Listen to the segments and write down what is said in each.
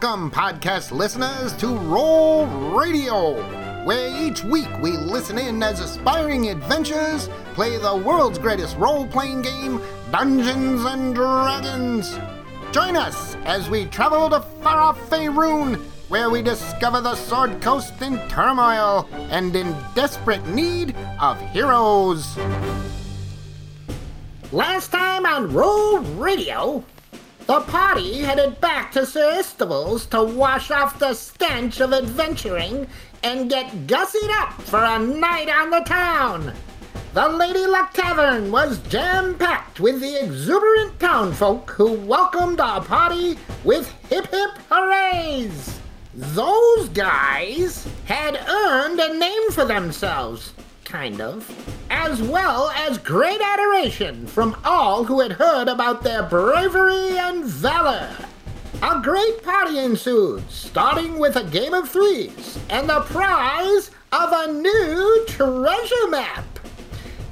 Welcome, podcast listeners, to Roll Radio, where each week we listen in as aspiring adventurers play the world's greatest role playing game, Dungeons and Dragons. Join us as we travel to far off Faerun, where we discover the Sword Coast in turmoil and in desperate need of heroes. Last time on Roll Radio, the party headed back to Sir Istival's to wash off the stench of adventuring and get gussied up for a night on the town. The Lady Luck Tavern was jam packed with the exuberant townfolk who welcomed our party with hip hip hoorays. Those guys had earned a name for themselves, kind of, as well as great adoration from all who had heard about their bravery and valor. A great party ensued, starting with a game of threes and the prize of a new treasure map.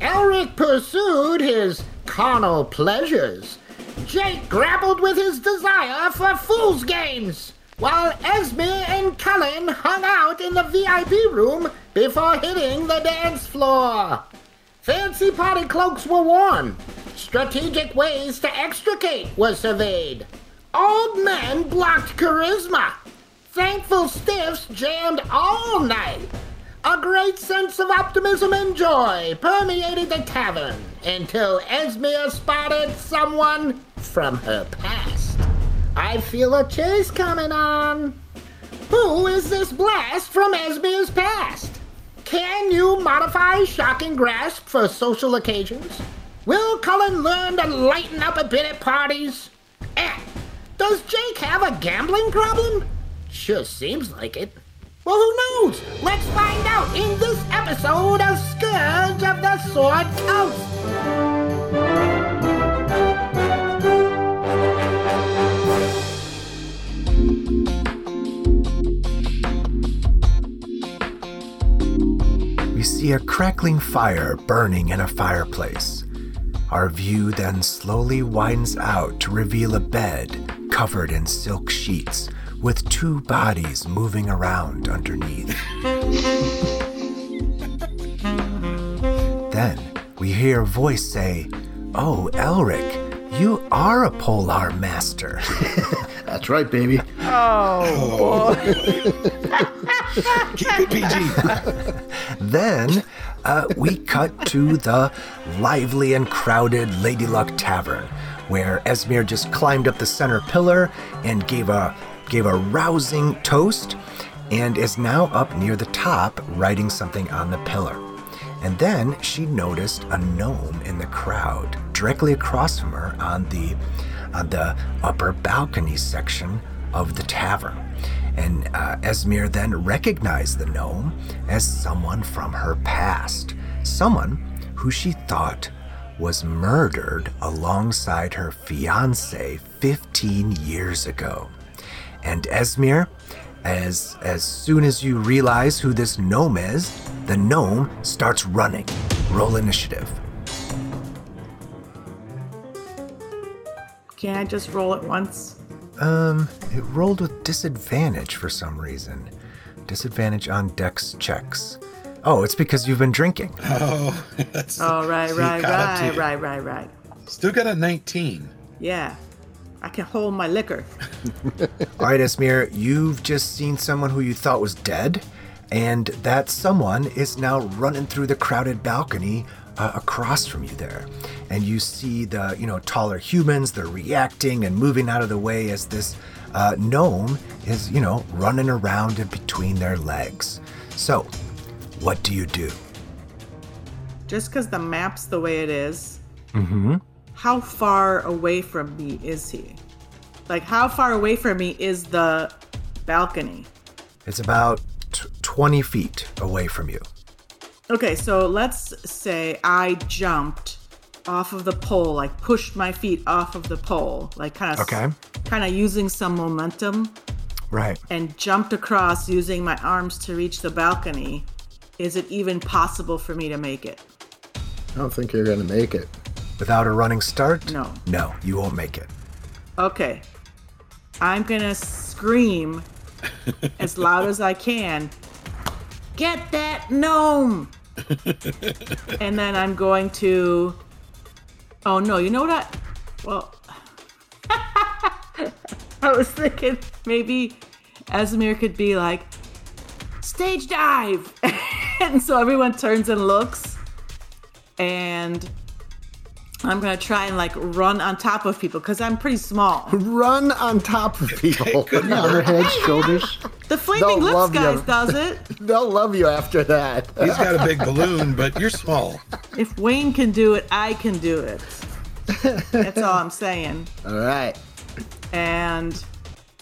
Elric pursued his carnal pleasures. Jake grappled with his desire for fool's games, while Esme and Cullen hung out in the VIP room before hitting the dance floor. Fancy party cloaks were worn. Strategic ways to extricate were surveyed. Old men blocked charisma. Thankful stiffs jammed all night. A great sense of optimism and joy permeated the tavern until Esmir spotted someone from her past. I feel a chase coming on. Who is this blast from Esme's past? Can you modify shocking grasp for social occasions? Will Cullen learn to lighten up a bit at parties? And does Jake have a gambling problem? Sure seems like it. Well, who knows? Let's find out in this episode of Scourge of the Sword Coast. See a crackling fire burning in a fireplace. Our view then slowly widens out to reveal a bed covered in silk sheets with two bodies moving around underneath. then we hear a voice say, Oh, Elric, you are a Polar Master. That's right, baby. Keep it PG. Then uh, we cut to the lively and crowded Lady Luck Tavern, where Esmir just climbed up the center pillar and gave a gave a rousing toast, and is now up near the top writing something on the pillar. And then she noticed a gnome in the crowd directly across from her on the on the upper balcony section of the tavern. And uh, Esmir then recognized the gnome as someone from her past, someone who she thought was murdered alongside her fiance 15 years ago. And Esmir, as as soon as you realize who this gnome is, the gnome starts running. Roll initiative. Can I just roll it once? Um, it rolled with disadvantage for some reason. Disadvantage on dex checks. Oh, it's because you've been drinking. Oh, that's, Oh, right, See, right, caught right, right, right, right. Still got a 19. Yeah. I can hold my liquor. All right, Esmir, you've just seen someone who you thought was dead, and that someone is now running through the crowded balcony uh, across from you there. And you see the, you know, taller humans, they're reacting and moving out of the way as this uh, gnome is, you know, running around in between their legs. So, what do you do? Just because the map's the way it is, Mm-hmm. how far away from me is he? Like, how far away from me is the balcony? It's about t- 20 feet away from you. Okay, so let's say I jumped off of the pole, like pushed my feet off of the pole, like kind of Okay. kind of using some momentum Right. and jumped across using my arms to reach the balcony. Is it even possible for me to make it? I don't think you're gonna make it. Without a running start? No. No, you won't make it. Okay. I'm gonna scream as loud as I can, "Get that gnome!" and then I'm going to. Oh no! You know what? I, well, I was thinking maybe Esmir could be like, "Stage dive," and so everyone turns and looks, and I'm gonna try and like run on top of people because I'm pretty small. Run on top of people. Yeah, Their heads, shoulders. The flaming They'll lips love you. guys does it. They'll love you after that. He's got a big balloon, but you're small. If Wayne can do it, I can do it. That's all I'm saying. All right. And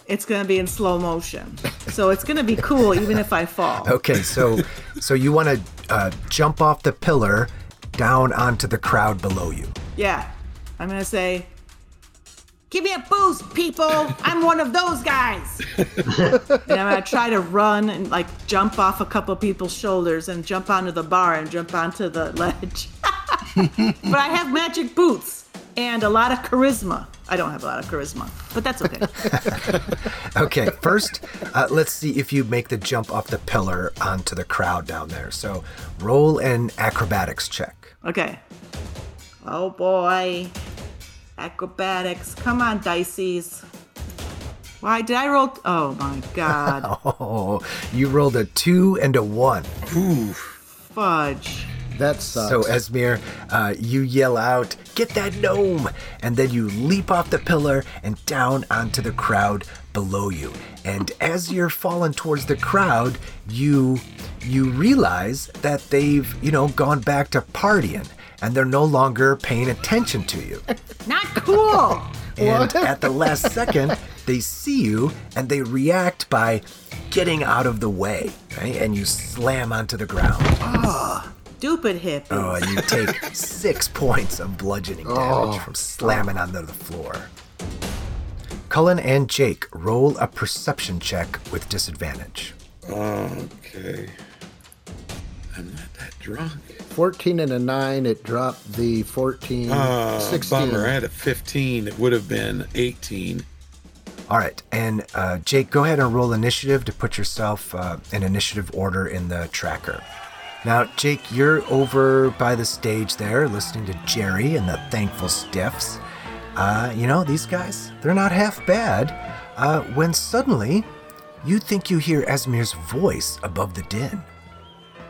it's gonna be in slow motion, so it's gonna be cool even if I fall. Okay, so so you want to uh, jump off the pillar down onto the crowd below you. Yeah, I'm gonna say, "Give me a boost, people! I'm one of those guys." and I'm gonna try to run and like jump off a couple people's shoulders and jump onto the bar and jump onto the ledge. but I have magic boots and a lot of charisma. I don't have a lot of charisma, but that's okay. Okay, first, uh, let's see if you make the jump off the pillar onto the crowd down there. So roll an acrobatics check. Okay. Oh boy. Acrobatics. Come on, Dices. Why did I roll? Oh my god. Oh, you rolled a two and a one. Oof. Fudge. That sucks. So Esmir, uh, you yell out, "Get that gnome!" and then you leap off the pillar and down onto the crowd below you. And as you're falling towards the crowd, you you realize that they've you know gone back to partying and they're no longer paying attention to you. Not cool. And at the last second, they see you and they react by getting out of the way, right? And you slam onto the ground. Stupid hippies. Oh, and you take six points of bludgeoning damage from slamming onto the floor. Cullen and Jake roll a perception check with disadvantage. Okay. I'm not that drunk. 14 and a 9, it dropped the 14, Uh, 16. bummer. I had a 15. It would have been 18. All right, and uh, Jake, go ahead and roll initiative to put yourself uh, in initiative order in the tracker. Now, Jake, you're over by the stage there listening to Jerry and the Thankful Stiffs. Uh, you know, these guys, they're not half bad. Uh, when suddenly, you think you hear Esmir's voice above the din.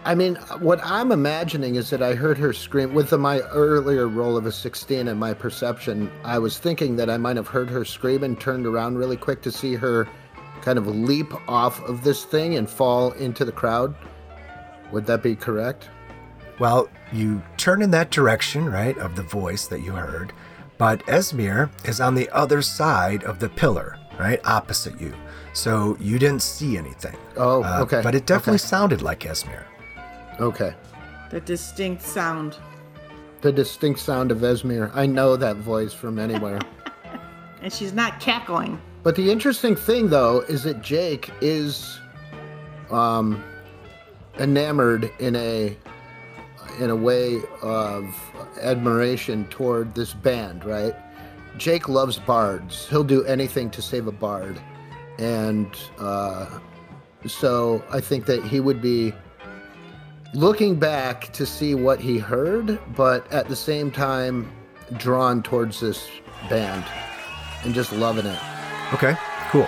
I mean, what I'm imagining is that I heard her scream with the, my earlier roll of a 16 and my perception. I was thinking that I might have heard her scream and turned around really quick to see her kind of leap off of this thing and fall into the crowd. Would that be correct? Well, you turn in that direction, right, of the voice that you heard, but Esmir is on the other side of the pillar, right, opposite you. So you didn't see anything. Oh, Uh, okay. But it definitely Okay. sounded like Esmir. Okay. The distinct sound. The distinct sound of Esmir. I know that voice from anywhere. And she's not cackling. But the interesting thing, though, is that Jake is um, enamored in a in a way of admiration toward this band, right? Jake loves bards. He'll do anything to save a bard, and uh, so I think that he would be looking back to see what he heard, but at the same time drawn towards this band and just loving it. Okay, cool.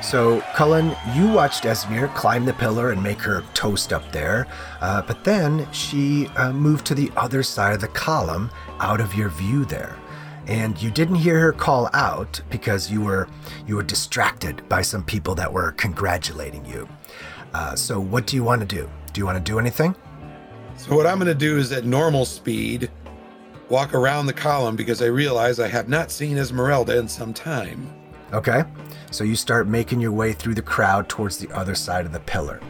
So, Cullen, you watched Esmir climb the pillar and make her toast up there, uh, but then she uh, moved to the other side of the column out of your view there. And you didn't hear her call out because you were you were distracted by some people that were congratulating you. Uh, so, what do you want to do? Do you want to do anything? So what I'm going to do is at normal speed walk around the column because I realize I have not seen Esmeralda in some time. Okay. So you start making your way through the crowd towards the other side of the pillar.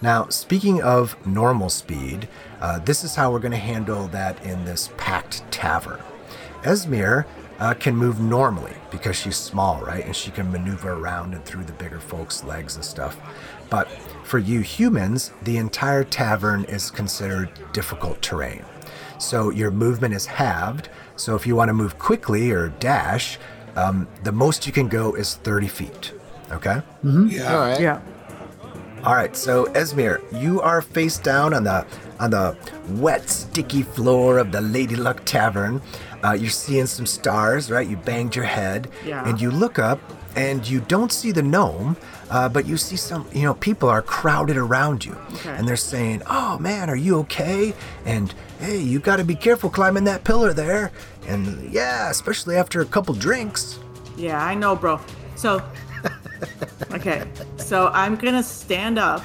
Now, speaking of normal speed, uh, this is how we're going to handle that in this packed tavern. Esmir uh, can move normally because she's small, right? And she can maneuver around and through the bigger folks' legs and stuff. But for you humans, the entire tavern is considered difficult terrain. So your movement is halved. So if you want to move quickly or dash, um, the most you can go is 30 feet. Okay. Yeah. All right. Yeah. All right, so Esmir, you are face down on the on the wet, sticky floor of the Lady Luck Tavern. Uh, you're seeing some stars, right? You banged your head, Yeah. and you look up, and you don't see the gnome, uh, but you see some. You know, people are crowded around you, Okay. and they're saying, "Oh man, are you okay?" And hey, you got to be careful climbing that pillar there. And yeah, especially after a couple drinks. Yeah, I know, bro. So, okay. So I'm gonna stand up,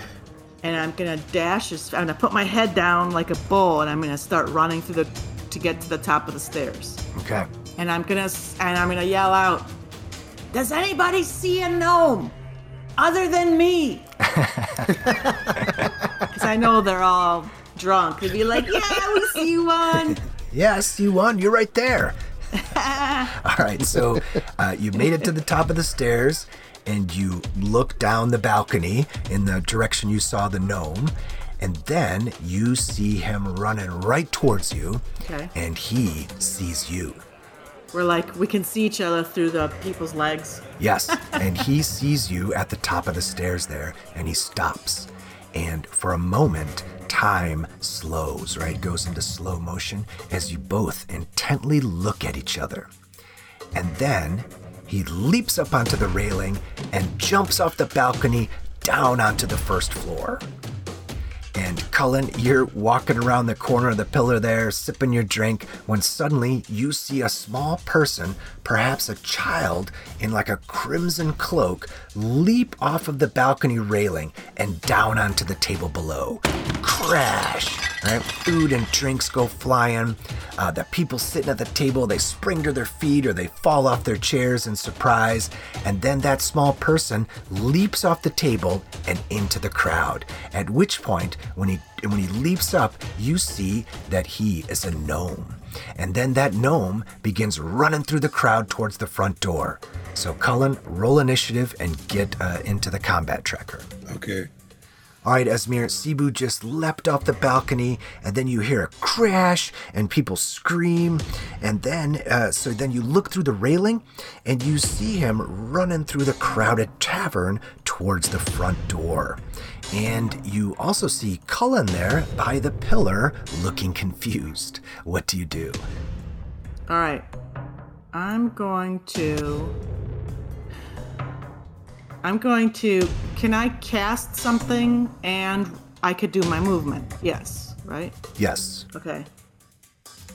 and I'm gonna dash. As, I'm gonna put my head down like a bull, and I'm gonna start running through the to get to the top of the stairs. Okay. And I'm gonna and I'm gonna yell out, "Does anybody see a gnome other than me?" Because I know they're all drunk. They'd be like, "Yeah, we see you one." Yes, you won. You're right there. All right, so uh, you made it to the top of the stairs and you look down the balcony in the direction you saw the gnome. And then you see him running right towards you. Okay. And he sees you. We're like, we can see each other through the people's legs. Yes, and he sees you at the top of the stairs there, and he stops. And for a moment, time slows, right? Goes into slow motion as you both intently look at each other. And then he leaps up onto the railing and jumps off the balcony down onto the first floor. And Cullen, you're walking around the corner of the pillar there, sipping your drink, when suddenly you see a small person, perhaps a child, in like a crimson cloak, leap off of the balcony railing and down onto the table below. Crash! Right? Food and drinks go flying. Uh, the people sitting at the table, they spring to their feet or they fall off their chairs in surprise. And then that small person leaps off the table and into the crowd. At which point, when he when he leaps up, you see that he is a gnome. And then that gnome begins running through the crowd towards the front door. So Cullen, roll initiative and get uh, into the combat tracker. Okay. All right, Esmir, Cebu just leapt off the balcony, and then you hear a crash, and people scream, and then, uh, so then you look through the railing, and you see him running through the crowded tavern towards the front door. And you also see Cullen there by the pillar, looking confused. What do you do? All right. I'm going to. I'm going to. Can I cast something and I could do my movement? Yes, right? Yes. Okay.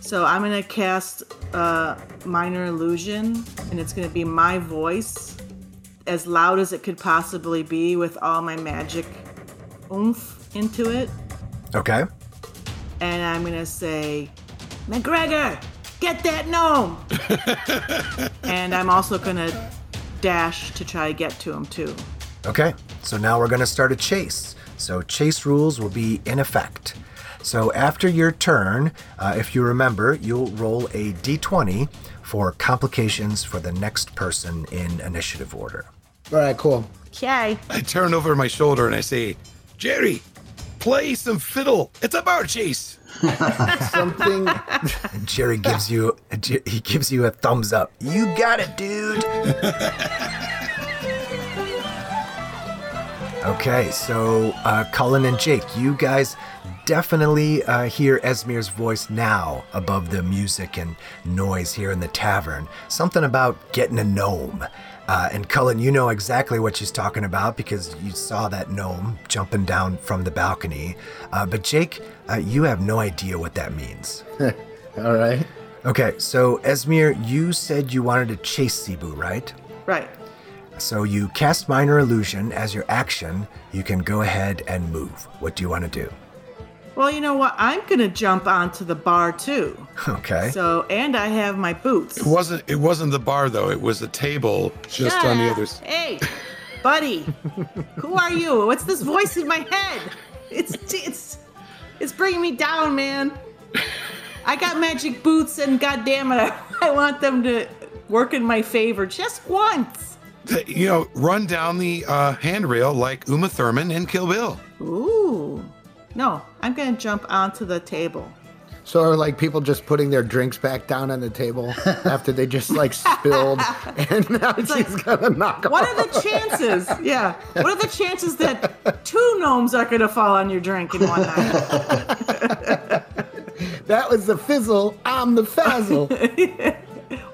So I'm going to cast uh, Minor Illusion, and it's going to be my voice as loud as it could possibly be with all my magic oomph into it. Okay. and I'm gonna say, McGregor, get that gnome. and I'm also gonna dash to try to get to him too. Okay, so now we're going to start a chase. So, chase rules will be in effect. So, after your turn, uh, if you remember, you'll roll a d20 for complications for the next person in initiative order. All right, cool. Okay. I turn over my shoulder and I say, Jerry, play some fiddle. It's a bar chase. Something. And Jerry gives you he gives you a thumbs up. You got it, dude. Okay, so uh, Cullen and Jake, you guys definitely uh, hear Esmir's voice now above the music and noise here in the tavern. Something about getting a gnome. Uh, and Cullen, you know exactly what she's talking about because you saw that gnome jumping down from the balcony. Uh, but Jake, uh, you have no idea what that means. All right. Okay, so Esmir, you said you wanted to chase Cebu, right? Right. So you cast Minor Illusion as your action. You can go ahead and move. What do you want to do? Well, you know what? I'm gonna jump onto the bar too. Okay. So, and I have my boots. It wasn't it wasn't the bar though, it was the table just on the other s- Hey, buddy, who are you? What's this voice in my head? It's it's it's bringing me down, man. I got magic boots, and goddamn it, I want them to work in my favor just once. you know, run down the uh, handrail like Uma Thurman in Kill Bill. Ooh, no, I'm gonna jump onto the table. So are like people just putting their drinks back down on the table after they just like spilled, and now she's like, gonna knock What off. are the chances? Yeah. What are the chances that two gnomes are going to fall on your drink in one night? That was the fizzle. I'm the fazzle.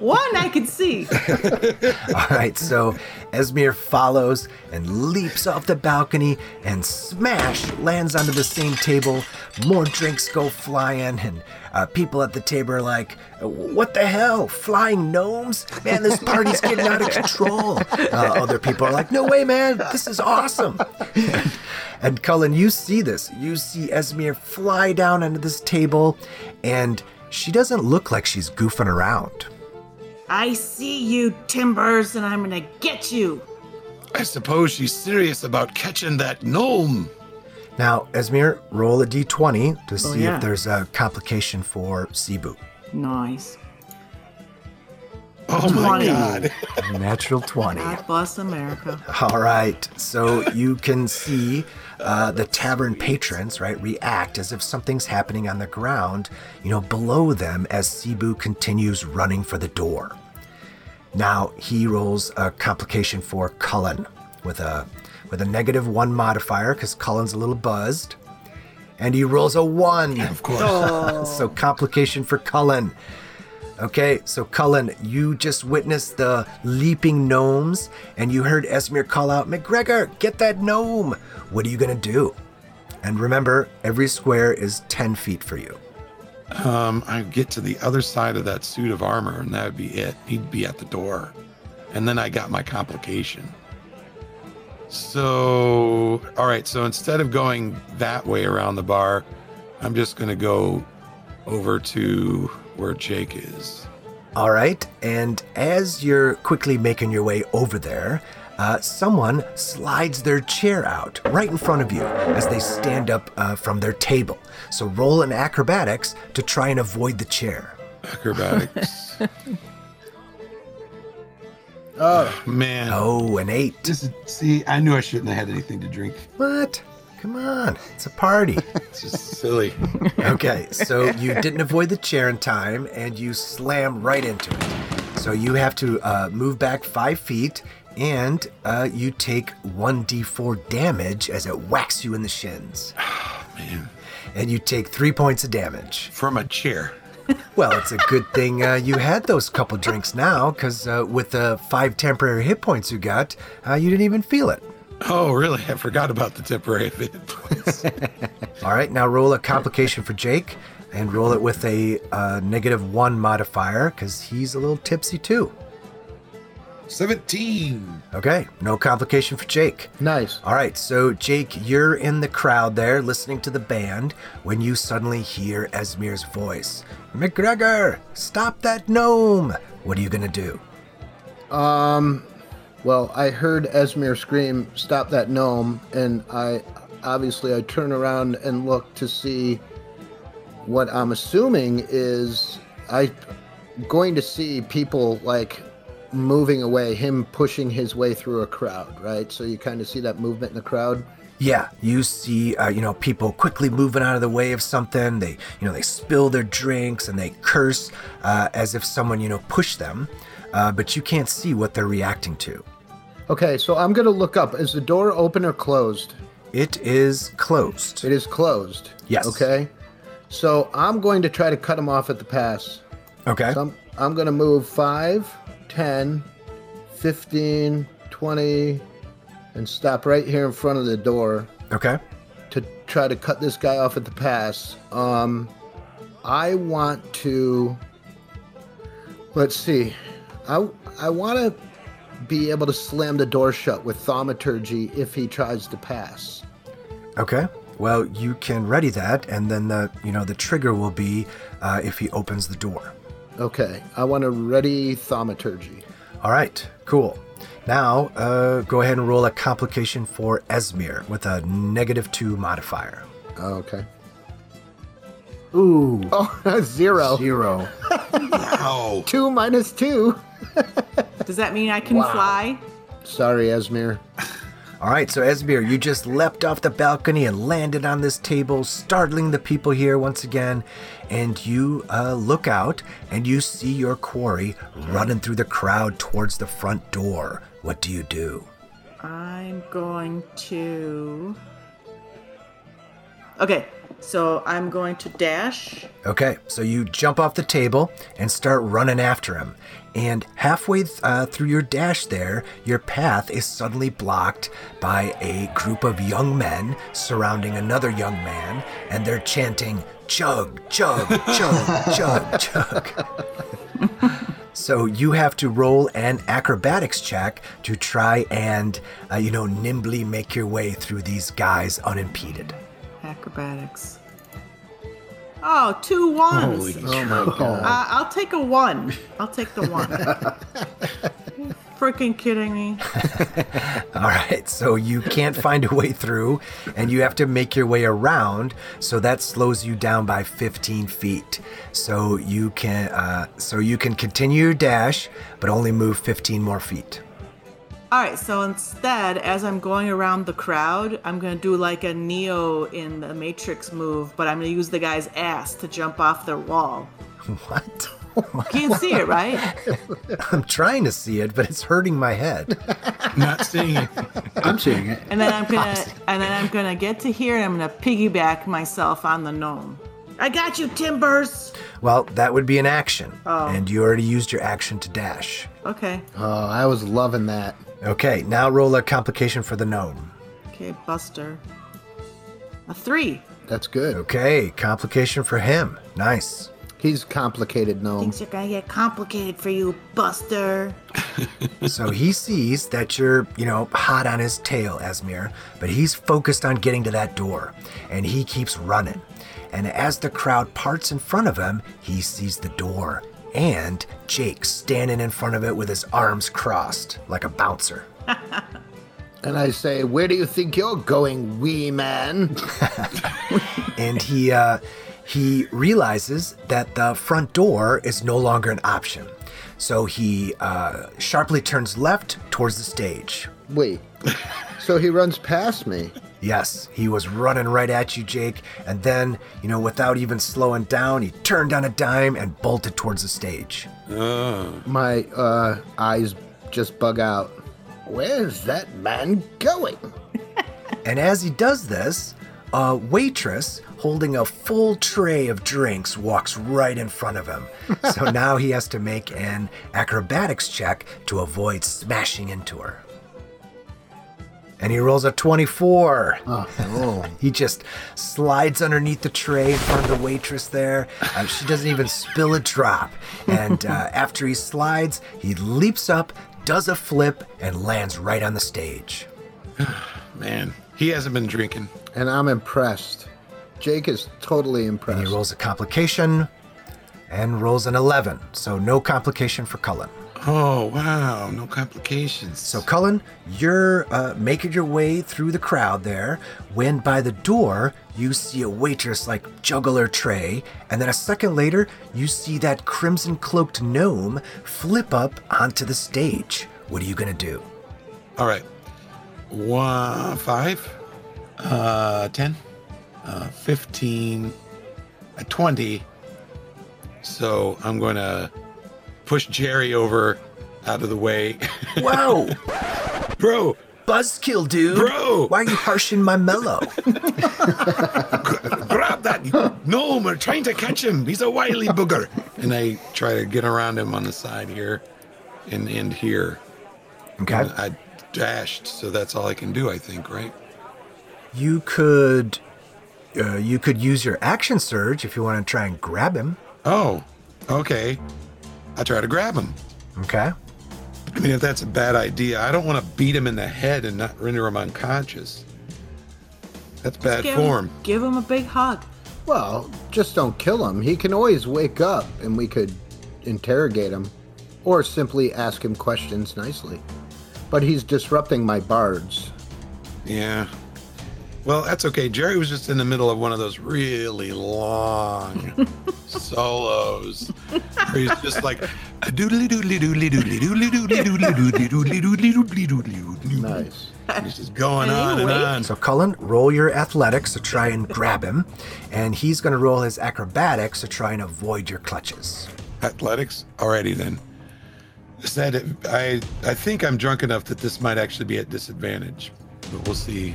One I could see. All right, so Esmir follows and leaps off the balcony and smash lands onto the same table. More drinks go flying, and uh, people at the table are like, What the hell? Flying gnomes? Man, this party's getting out of control. Uh, other people are like, No way, man, this is awesome. and Cullen, you see this. You see Esmir fly down onto this table, and she doesn't look like she's goofing around. I see you, Timbers, and I'm going to get you. I suppose she's serious about catching that gnome. Now, Esmir, roll a d20 to oh, see yeah. if there's a complication for Cebu. Nice. Oh my god. Natural 20. God bless America. All right. So you can see uh, the tavern patrons, right, react as if something's happening on the ground, you know, below them as Cebu continues running for the door. Now he rolls a complication for Cullen with a with a negative one modifier because Cullen's a little buzzed, and he rolls a one. Of course. so complication for Cullen. Okay, so Cullen, you just witnessed the leaping gnomes, and you heard Esmir call out, "McGregor, get that gnome!" What are you gonna do? And remember, every square is ten feet for you. Um, I get to the other side of that suit of armor, and that would be it. He'd be at the door. And then I got my complication. So, all right. So instead of going that way around the bar, I'm just to go over to where Jake is. All right, and as you're quickly making your way over there, uh, someone slides their chair out right in front of you as they stand up uh, from their table. So roll an acrobatics to try and avoid the chair. Acrobatics. oh, man. Oh, an eight. This is, see, I knew I shouldn't have had anything to drink. What? Come on, it's a party. It's just silly. Okay, so you didn't avoid the chair in time and you slam right into it. So you have to uh, move back five feet and uh, you take 1d4 damage as it whacks you in the shins. Man. And you take three points of damage. From a chair. Well, it's a good thing uh, you had those couple drinks now because uh, with the five temporary hit points you got, uh, you didn't even feel it. Oh, really? I forgot about the temporary hit points. All right, now roll a complication for Jake and roll it with a uh, negative one modifier because he's a little tipsy too. 17. Okay, no complication for Jake. Nice. All right, so Jake, you're in the crowd there listening to the band when you suddenly hear Esmir's voice. McGregor, stop that gnome! What are you gonna do? Well, I heard Esmir scream, "Stop that gnome!" and I obviously I turn around and look to see what I'm assuming is I going to see people like moving away, him pushing his way through a crowd, right? So you kind of see that movement in the crowd. Yeah, you see, uh, you know, people quickly moving out of the way of something. They, you know, they spill their drinks and they curse uh, as if someone, you know, pushed them. Uh, but you can't see what they're reacting to. Okay, so I'm gonna look up. Is the door open or closed? It is closed. It is closed. Yes. Okay. So I'm going to try to cut him off at the pass. Okay. So I'm, I'm going to move 5, 10, 15, 20, and stop right here in front of the door Okay. to try to cut this guy off at the pass. Um, I want to. Let's see. I, I want to be able to slam the door shut with thaumaturgy if he tries to pass. Okay. Well, you can ready that, and then the, you know, the trigger will be uh, if he opens the door. Okay, I want to ready thaumaturgy. All right. Cool. Now, uh, go ahead and roll a complication for Esmir with a negative two modifier. Okay. Ooh. Oh, zero. Zero. Wow. Two minus two. Does that mean I can fly? Sorry, Esmir. All right, so Esmir, you just leapt off the balcony and landed on this table, startling the people here once again. And you uh, look out and you see your quarry running through the crowd towards the front door. What do you do? I'm going to. Okay, so I'm going to dash. Okay, so you jump off the table and start running after him. And halfway th- uh, through your dash there, your path is suddenly blocked by a group of young men surrounding another young man, and they're chanting, Chug, chug, chug, chug, chug. So you have to roll an acrobatics check to try and, uh, you know, nimbly make your way through these guys unimpeded. Acrobatics. Oh, two ones. Holy Oh my god. Uh, I'll take a one. I'll take the one. Freaking kidding me? All right, so you can't find a way through, and you have to make your way around. So that slows you down by 15 feet. So you can, uh, so you can continue your dash, but only move 15 more feet. All right, so instead, as I'm going around the crowd, I'm gonna do like a Neo in the Matrix move, but I'm gonna use the guy's ass to jump off their wall. What? Oh Can't see it, right? I'm trying to see it, but it's hurting my head. Not seeing it. I'm seeing it. And then I'm gonna, and then I'm gonna get to here, and I'm gonna piggyback myself on the gnome. I got you, Timbers. Well, that would be an action, Oh. and you already used your action to dash. Okay, Oh, I was loving that. Okay, now roll a complication for the gnome. okay, Buster. A three. That's good. Okay, complication for him. Nice. He's complicated gnome. Things are gonna get complicated for you, Buster. So he sees that you're, you know, hot on his tail, Esmir, but he's focused on getting to that door, and he keeps running. And as the crowd parts in front of him, he sees the door and Jake standing in front of it with his arms crossed like a bouncer. And I say, Where do you think you're going, wee man? and he uh, he realizes that the front door is no longer an option. So he uh, sharply turns left towards the stage. Wait. So he runs past me. Yes, he was running right at you, Jake, and then, you know, without even slowing down, he turned on a dime and bolted towards the stage. Oh, My uh, eyes just bug out. Where's that man going? And as he does this, a waitress holding a full tray of drinks walks right in front of him. So now he has to make an acrobatics check to avoid smashing into her. And he rolls a 24. Oh, He just slides underneath the tray in front of the waitress there. Uh, she doesn't even spill a drop. And uh, after he slides, he leaps up, does a flip, and lands right on the stage. man. He hasn't been drinking. and I'm impressed. Jake is totally impressed. And he rolls a complication and rolls an 11. So no complication for Cullen. Oh, wow. No complications. So, Cullen, you're uh, making your way through the crowd there when by the door you see a waitress like juggle her tray, and then a second later you see that crimson cloaked gnome flip up onto the stage. What are you gonna do? All right. One, five, uh, 10, uh, 15, uh, 20. So I'm going to push Jerry over out of the way. Whoa, Bro, buzzkill, dude! Bro! why are you harshing my mellow? grab that gnome. We're trying to catch him. He's a wily booger. And I try to get around him on the side here and end here. Okay, I dashed, so that's all I can do, I think, right? you could, uh, you could use your action surge if you want to try and grab him. Oh, okay. I try to grab him. Okay. I mean, if that's a bad idea, I don't want to beat him in the head and not render him unconscious. That's bad Give form. him, give him a big hug. Well, just don't kill him. He can always wake up and we could interrogate him or simply ask him questions nicely. But he's disrupting my bards. Yeah. Well, that's okay. Jerry was just in the middle of one of those really long solos where he's just like doodly doodly doodly doodly doodly doodly doodly doodly doodly doodly doodly doodly doodly. Nice. He's just going on and on. So, Cullen, roll your athletics to try and grab him, and he's going to roll his acrobatics to try and avoid your clutches. Athletics? Alrighty then. Said I I think I'm drunk enough that this might actually be at disadvantage, but we'll see.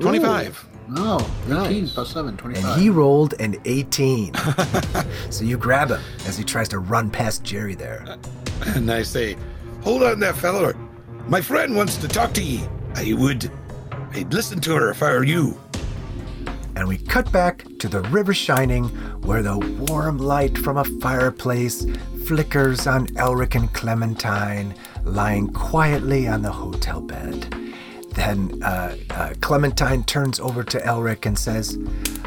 Twenty-five. Oh, 18 Nice. plus 7, And he rolled an 18. so, you grab him as he tries to run past Jerry there. Uh, and I say, Hold on there, fella. My friend wants to talk to ye. I would. I'd listen to her if I were you. And we cut back to the river shining, where the warm light from a fireplace flickers on Elric and Clementine lying quietly on the hotel bed. Then uh, uh, Clementine turns over to Elric and says,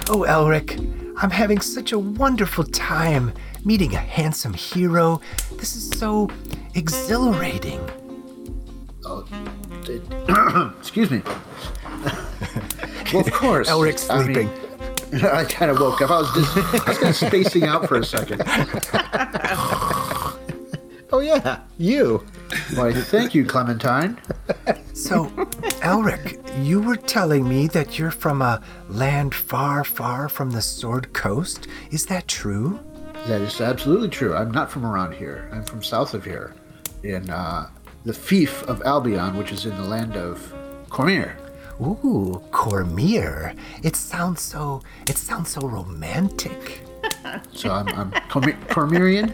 Oh, Elric, I'm having such a wonderful time meeting a handsome hero. This is so exhilarating. Oh, Excuse me. well, of course. Elric's I mean, sleeping. I kind of woke up. I was just, I was kind of spacing out for a second. Oh yeah, you. Why, thank you, Clementine. So, Elric, you were telling me that you're from a land far, far from the Sword Coast. Is that true? That is absolutely true. I'm not from around here. I'm from south of here, in uh, the fief of Albion, which is in the land of Cormyr. Ooh, Cormyr. It sounds so. It sounds so romantic. So I'm, I'm Cormi- Cormirian,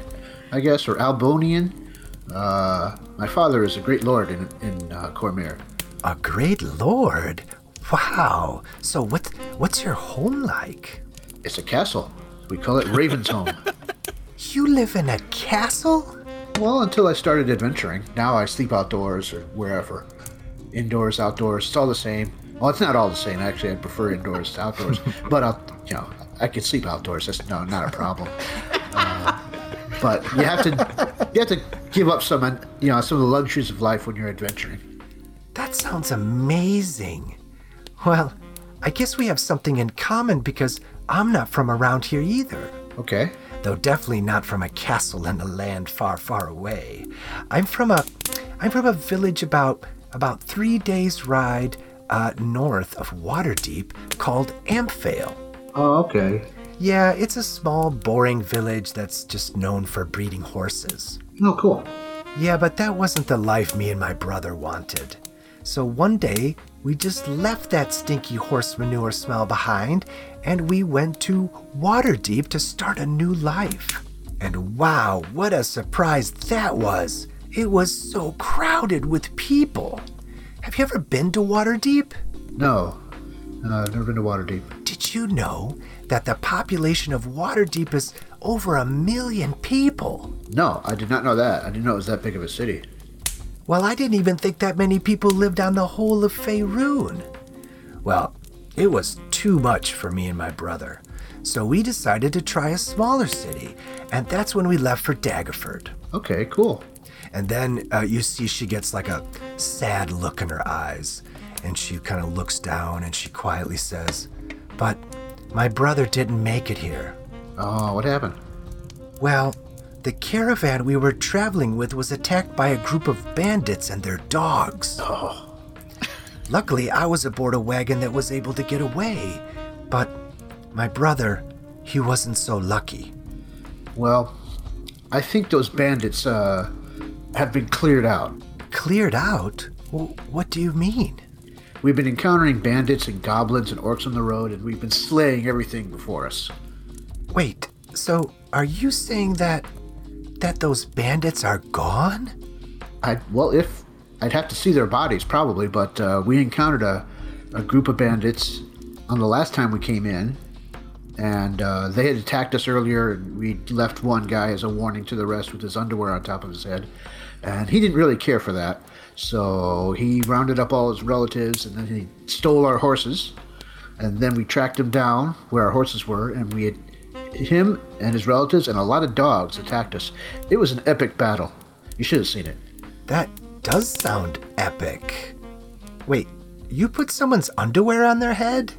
I guess, or Albonian. Uh, my father is a great lord in, in uh, Cormyr. A great lord. Wow. So what? What's your home like? It's a castle. We call it Raven's Home. You live in a castle? Well, until I started adventuring. Now I sleep outdoors or wherever. Indoors, outdoors, it's all the same. Well, it's not all the same. Actually, I prefer indoors to outdoors. but I'll, you know, I can sleep outdoors. That's no, not a problem. Uh, but you have to, you have to give up some, you know, some of the luxuries of life when you're adventuring. That sounds amazing. Well, I guess we have something in common because I'm not from around here either. Okay. though definitely not from a castle in a land far, far away. I'm from a, I'm from a village about about three days' ride uh, north of Waterdeep called Amphail. Oh, okay. Yeah, it's a small, boring village that's just known for breeding horses. Oh, cool. Yeah, but that wasn't the life me and my brother wanted. So one day, we just left that stinky horse manure smell behind and we went to Waterdeep to start a new life. And wow, what a surprise that was! It was so crowded with people. Have you ever been to Waterdeep? No, uh, I've never been to Waterdeep. Did you know that the population of Waterdeep is over a million people? No, I did not know that. I didn't know it was that big of a city. Well, I didn't even think that many people lived on the whole of Faerun. Well, it was too much for me and my brother. So we decided to try a smaller city, and that's when we left for Daggerford. Okay, cool. And then uh, you see she gets like a sad look in her eyes, and she kind of looks down and she quietly says, But my brother didn't make it here. Oh, what happened? Well, the caravan we were traveling with was attacked by a group of bandits and their dogs. Oh. Luckily, I was aboard a wagon that was able to get away, but my brother, he wasn't so lucky. Well, I think those bandits uh, have been cleared out. Cleared out? W- what do you mean? We've been encountering bandits and goblins and orcs on the road, and we've been slaying everything before us. Wait, so are you saying that that those bandits are gone? I well, if I'd have to see their bodies probably, but uh, we encountered a, a group of bandits on the last time we came in, and uh, they had attacked us earlier. And we left one guy as a warning to the rest with his underwear on top of his head, and he didn't really care for that. So he rounded up all his relatives, and then he stole our horses, and then we tracked him down where our horses were, and we had him and his relatives and a lot of dogs attacked us. It was an epic battle. You should have seen it. That does sound epic. Wait, you put someone's underwear on their head?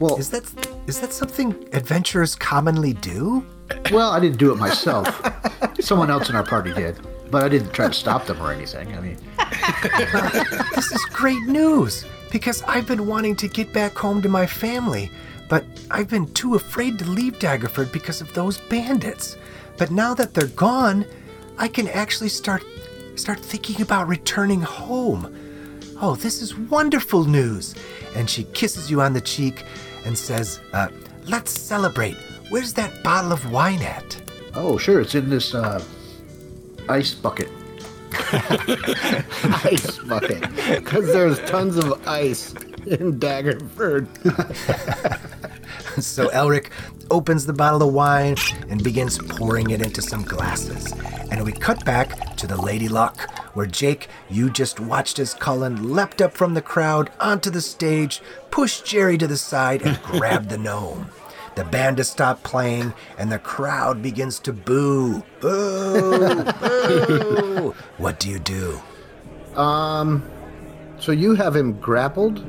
Well, Is that is that something adventurers commonly do? well, I didn't do it myself. Someone else in our party did, but I didn't try to stop them or anything. I mean, This is great news because I've been wanting to get back home to my family, but I've been too afraid to leave Daggerford because of those bandits. But now that they're gone, I can actually start start thinking about returning home. Oh, this is wonderful news. And she kisses you on the cheek and says, uh, "Let's celebrate. Where's that bottle of wine at?" oh, sure, it's in this uh, ice bucket. ice bucket. Because there's tons of ice in Daggerford. So Elric opens the bottle of wine and begins pouring it into some glasses. And we cut back to the Lady Luck, where Jake, you just watched as Cullen leapt up from the crowd onto the stage, pushed Jerry to the side, and grabbed the gnome. The band has stopped playing, and the crowd begins to boo. Boo! Boo! what do you do? Um, So you have him grappled?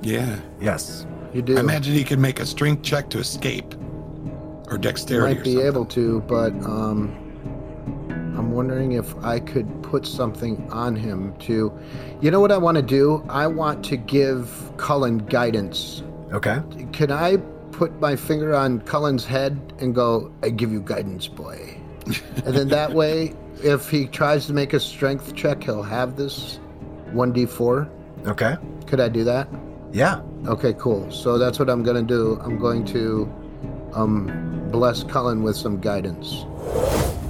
Yeah. Yes. You do. I imagine he could make a strength check to escape. Or dexterity might or be something. able to, but um, I'm wondering if I could put something on him to. You know what I want to do? I want to give Cullen guidance. Okay. Can I put my finger on Cullen's head and go, "I give you guidance, boy," and then that way, if he tries to make a strength check, he'll have this 1d4. Okay. Could I do that? Yeah. Okay, cool. So that's what I'm gonna do. I'm going to um bless Cullen with some guidance.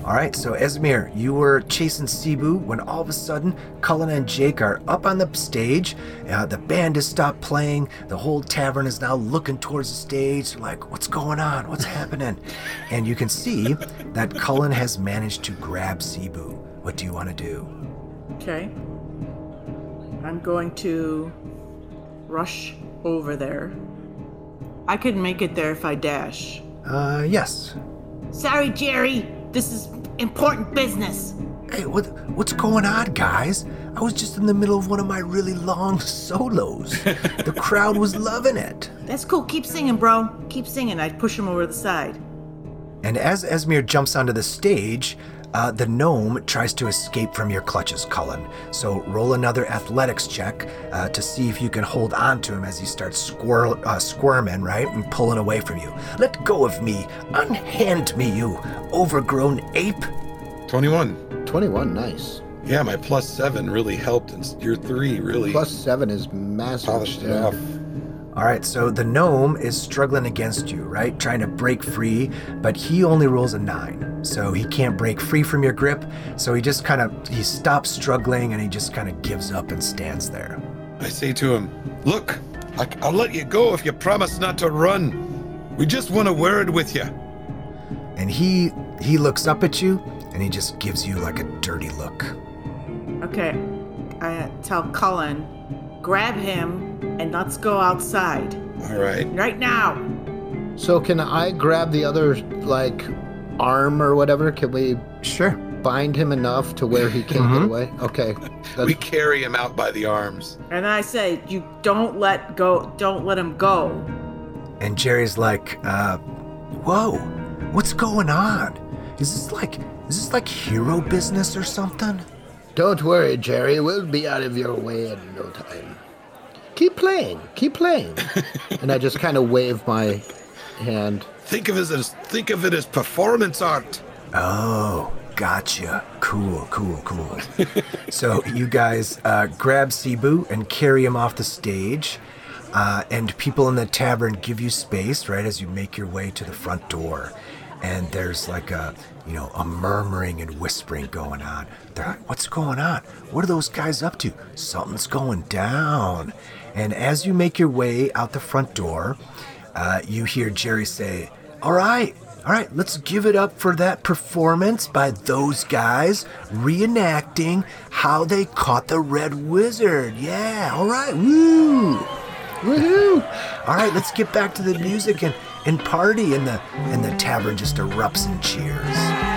All right, so Esmir, you were chasing Cebu when all of a sudden Cullen and Jake are up on the stage. Uh, the band has stopped playing. The whole tavern is now looking towards the stage. They're like, what's going on? What's happening? And you can see that Cullen has managed to grab Cebu. What do you want to do? Okay. I'm going to rush over there. I could make it there if I dash. Uh, yes. Sorry, Jerry. This is important business. Hey, what, what's going on, guys? I was just in the middle of one of my really long solos. the crowd was loving it. That's cool. Keep singing, bro. Keep singing. I push him over the side. And as Esmir jumps onto the stage, uh, the gnome tries to escape from your clutches, Cullen. So roll another athletics check uh, to see if you can hold on to him as he starts squirl, uh, squirming, right, and pulling away from you. Let go of me. Unhand me, you overgrown ape. 21. 21, nice. Yeah, my plus seven really helped, and your three really Plus seven is massive. polished it off. All right, so the gnome is struggling against you, right? Trying to break free, but he only rolls a nine. So he can't break free from your grip. So he just kind of he stops struggling and he just kind of gives up and stands there. I say to him, Look, I, I'll let you go if you promise not to run. We just want a word with you. And he he looks up at you and he just gives you like a dirty look. Okay. I tell Cullen, grab him and let's go outside. All right. Right now. So can I grab the other like arm or whatever? Can we Sure. bind him enough to where he can't get away? Okay. That's, We carry him out by the arms. And I say, you don't let go, don't let him go. And Jerry's like, uh, whoa, what's going on? Is this like is this like hero business or something? don't worry, Jerry. We'll be out of your way in no time. Keep playing. Keep playing. and I just kind of wave my hand. Think of it as think of it as performance art. Oh, gotcha. Cool, cool, cool. so you guys uh, grab Cebu and carry him off the stage. Uh, and people in the tavern give you space, right, as you make your way to the front door. And there's like a, you know, a murmuring and whispering going on. They're like, what's going on? What are those guys up to? Something's going down. And as you make your way out the front door, uh, you hear Jerry say, All right, all right, let's give it up for that performance by those guys reenacting how they caught the Red Wizard. Yeah, all right, woo! Woohoo! All right, let's get back to the music and, and party, and the and the tavern just erupts in cheers.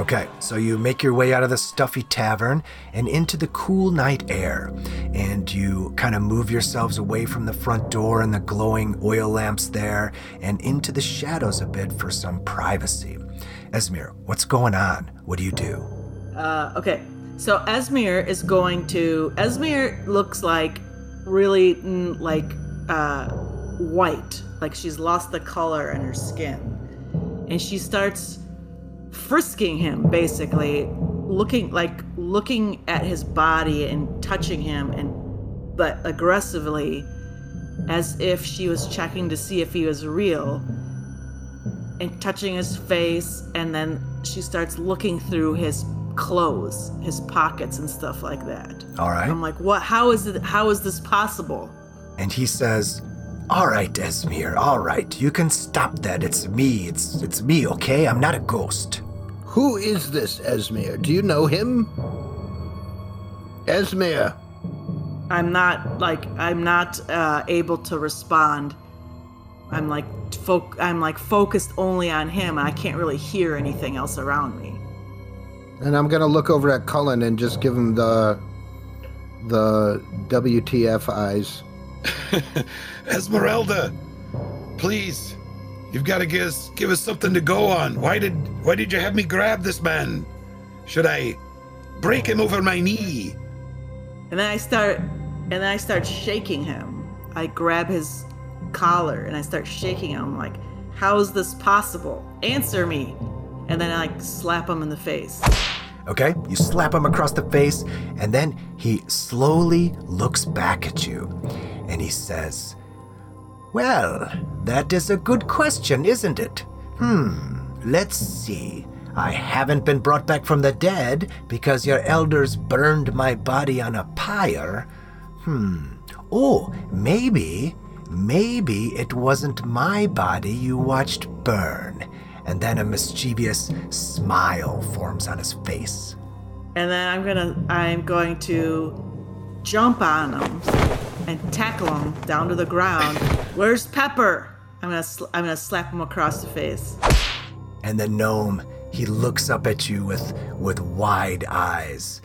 Okay, so you make your way out of the stuffy tavern and into the cool night air, and you kind of move yourselves away from the front door and the glowing oil lamps there and into the shadows a bit for some privacy. Esmir, what's going on? What do you do? Uh, okay, so Esmir is going to. Esmir looks like really mm, like uh, white, like she's lost the color in her skin, and she starts frisking him basically looking like looking at his body and touching him and but aggressively as if she was checking to see if he was real and touching his face and then she starts looking through his clothes his pockets and stuff like that All right. i'm like what how is it how is this possible And he says, All right, Esmir, all right. You can stop that. It's me. It's it's me, okay? I'm not a ghost. Who is this Esmir? Do you know him? Esmir. I'm not like I'm not uh, able to respond. I'm like foc- I'm like focused only on him. and I can't really hear anything else around me. And I'm gonna look over at Cullen and just give him the the WTF eyes. Esmeralda, please, you've got to give us give us something to go on. Why did why did you have me grab this man? Should I break him over my knee? And then I start and then I start shaking him. I grab his collar and I start shaking him. I'm like, how is this possible? Answer me. And then I like slap him in the face. Okay? You slap him across the face, and then he slowly looks back at you and he says, Well, that is a good question, isn't it? Hmm, let's see. I haven't been brought back from the dead because your elders burned my body on a pyre. Hmm. Oh, maybe, maybe it wasn't my body you watched burn. And then a mischievous smile forms on his face. And then I'm gonna I'm going to jump on him and tackle him down to the ground. Where's Pepper? I'm gonna sl- I'm gonna slap him across the face. And the gnome, he looks up at you with, with wide eyes.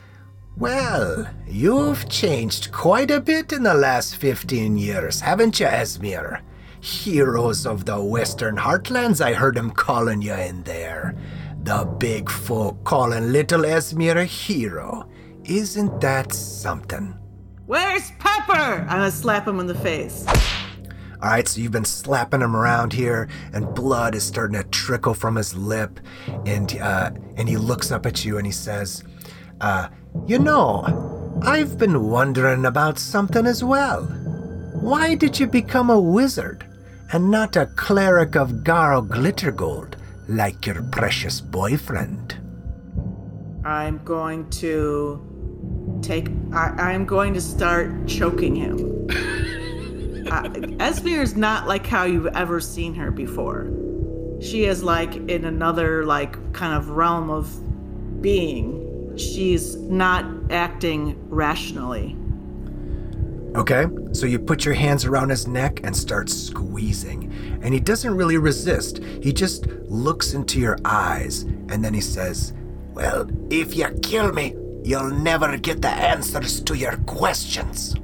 Well, you've changed quite a bit in the last 15 years, haven't you, Esmir? Heroes of the Western Heartlands, I heard him calling you in there. The big folk calling little Esmir a hero. Isn't that something? Where's Pepper? I'm gonna slap him in the face. All right, so you've been slapping him around here, and blood is starting to trickle from his lip, and uh, and he looks up at you and he says, uh, "You know, I've been wondering about something as well. Why did you become a wizard and not a cleric of Garl Glittergold like your precious boyfriend?" I'm going to take. I, I'm going to start choking him. uh, Esmir is not like how you've ever seen her before. She is like in another like kind of realm of being. She's not acting rationally. Okay, so you put your hands around his neck and start squeezing. And he doesn't really resist. He just looks into your eyes and then he says, Well, if you kill me, you'll never get the answers to your questions.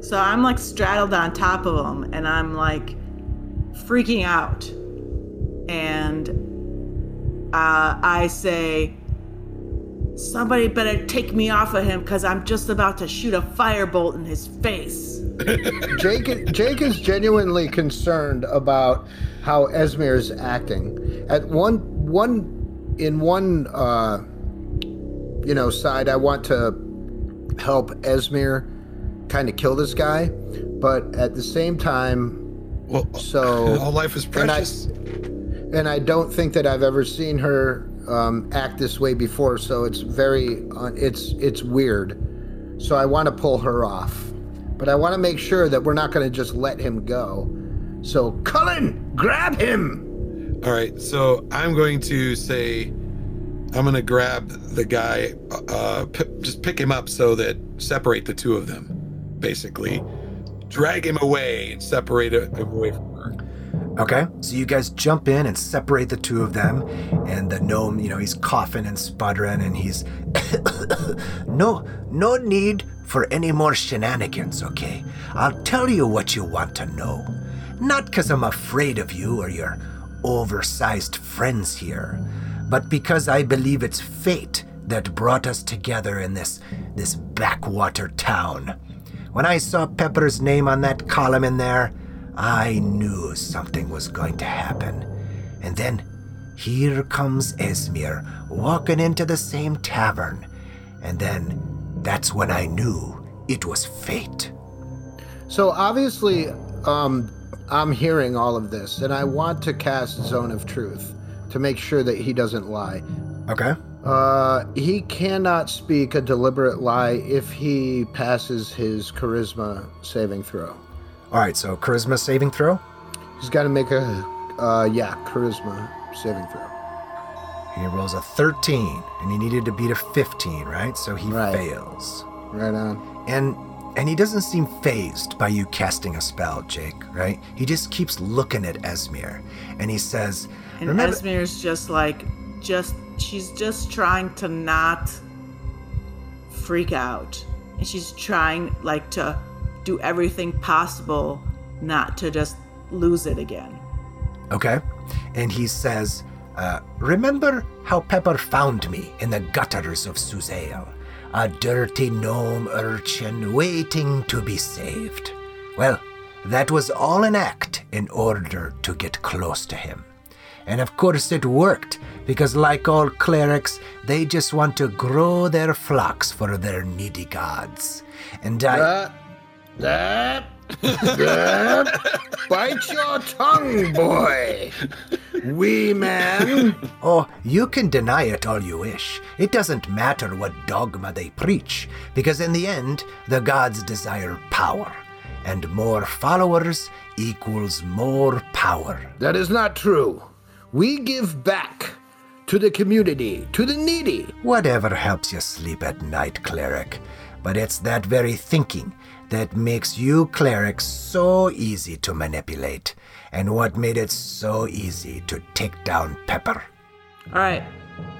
So I'm like straddled on top of him and I'm like freaking out. And uh, I say, Somebody better take me off of him because I'm just about to shoot a firebolt in his face. Jake, Jake is genuinely concerned about how Esmir is acting. At one, one, in one, uh, you know, side, I want to help Esmir kind of kill this guy, but at the same time, Well, So- all life is and I, precious. and I don't think that I've ever seen her um, act this way before. So it's very, uh, it's it's weird. So I want to pull her off, but I want to make sure that we're not going to just let him go. So Cullen, grab him. All right, so I'm going to say, I'm to grab the guy, uh, p- just pick him up so that separate the two of them, basically, drag him away and separate him away from her. Okay, so you guys jump in and separate the two of them, and the gnome, you know, he's coughing and sputtering, and he's no, no need for any more shenanigans. Okay, I'll tell you what you want to know, not because I'm afraid of you or your oversized friends here, but because I believe it's fate that brought us together in this this backwater town. When I saw Pepper's name on that column in there, I knew something was going to happen. And then here comes Esmir walking into the same tavern. And then that's when I knew it was fate. So obviously, um, I'm hearing all of this, and I want to cast Zone of Truth to make sure that he doesn't lie. Okay? Uh, he cannot speak a deliberate lie if he passes his charisma saving throw. All right, so charisma saving throw. He's got to make a, uh, yeah, charisma saving throw. He rolls a 13, and he needed to beat a 15, right? So he Right. fails. Right on. And and he doesn't seem phased by you casting a spell, Jake, right? He just keeps looking at Esmir, and he says, And "Remember, Esmir's just like, just, she's just trying to not freak out. And she's trying, like, to do everything possible not to just lose it again. okay?" And he says, uh, "Remember how Pepper found me in the gutters of Suzail, a dirty gnome urchin waiting to be saved? Well, that was all an act in order to get close to him." And of course it worked, because like all clerics, they just want to grow their flocks for their needy gods. And I. That, that, that, bite your tongue, boy. Wee man. Oh, you can deny it all you wish. It doesn't matter what dogma they preach, because in the end, the gods desire power. And more followers equals more power. That is not true. We give back to the community, to the needy. Whatever helps you sleep at night, cleric. But it's that very thinking that makes you clerics so easy to manipulate, and what made it so easy to take down Pepper. All right.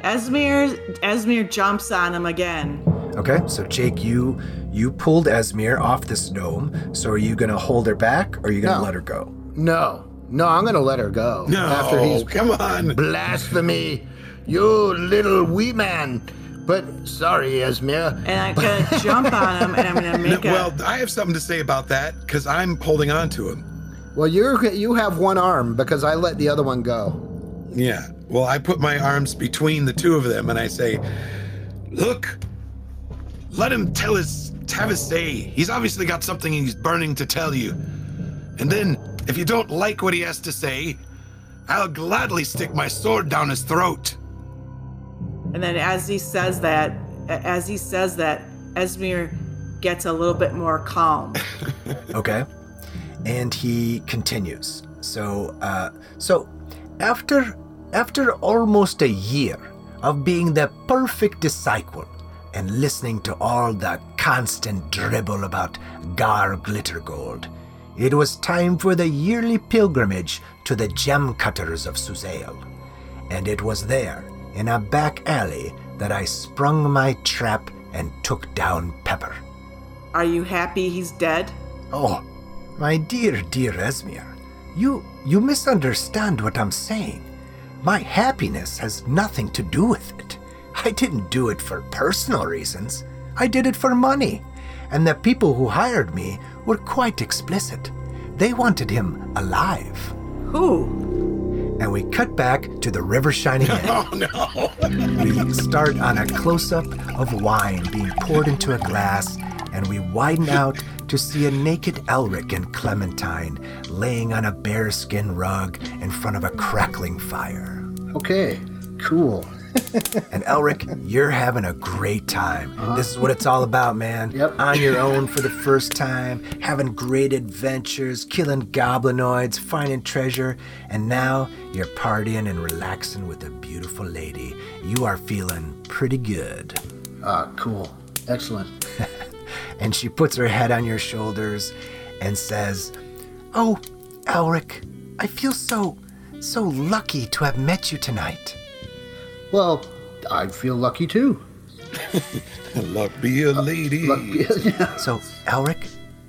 Esmir, Esmir jumps on him again. Okay, so Jake, you you pulled Esmir off this gnome. So are you gonna hold her back, or are you gonna No. let her go? No, no, I'm gonna let her go. No, After he's come on. blasphemy, you little wee man. But sorry, Esmir. And I'm going to jump on him and I'm going to No, make a. well, I have something to say about that because I'm holding on to him. Well, you're you have one arm because I let the other one go. Yeah. Well, I put my arms between the two of them and I say, "Look, let him tell his have his say. He's obviously got something he's burning to tell you. And then, if you don't like what he has to say, I'll gladly stick my sword down his throat." And then as he says that, as he says that, Esmir gets a little bit more calm. Okay, and he continues. So, uh, so after after almost a year of being the perfect disciple and listening to all the constant dribble about Garl Glittergold, it was time for the yearly pilgrimage to the gem cutters of Suzail. And it was there, in a back alley, that I sprung my trap and took down Pepper. Are you happy he's dead? Oh, my dear, dear Esmir, you you misunderstand what I'm saying. My happiness has nothing to do with it. I didn't do it for personal reasons. I did it for money. And the people who hired me were quite explicit. They wanted him alive. Who? And we cut back to the river shining in. Oh no. We start on a close up of wine being poured into a glass, and we widen out to see a naked Elric and Clementine laying on a bearskin rug in front of a crackling fire. Okay, cool. And Elric, you're having a great time. This is what it's all about, man. Yep. On your own for the first time, having great adventures, killing goblinoids, finding treasure, and now you're partying and relaxing with a beautiful lady. You are feeling pretty good. Ah, cool. Excellent. And she puts her head on your shoulders and says, Oh, Elric, I feel so, so lucky to have met you tonight. Well, I feel lucky too. Luck be a lady. Lucky, yeah. So, Elric,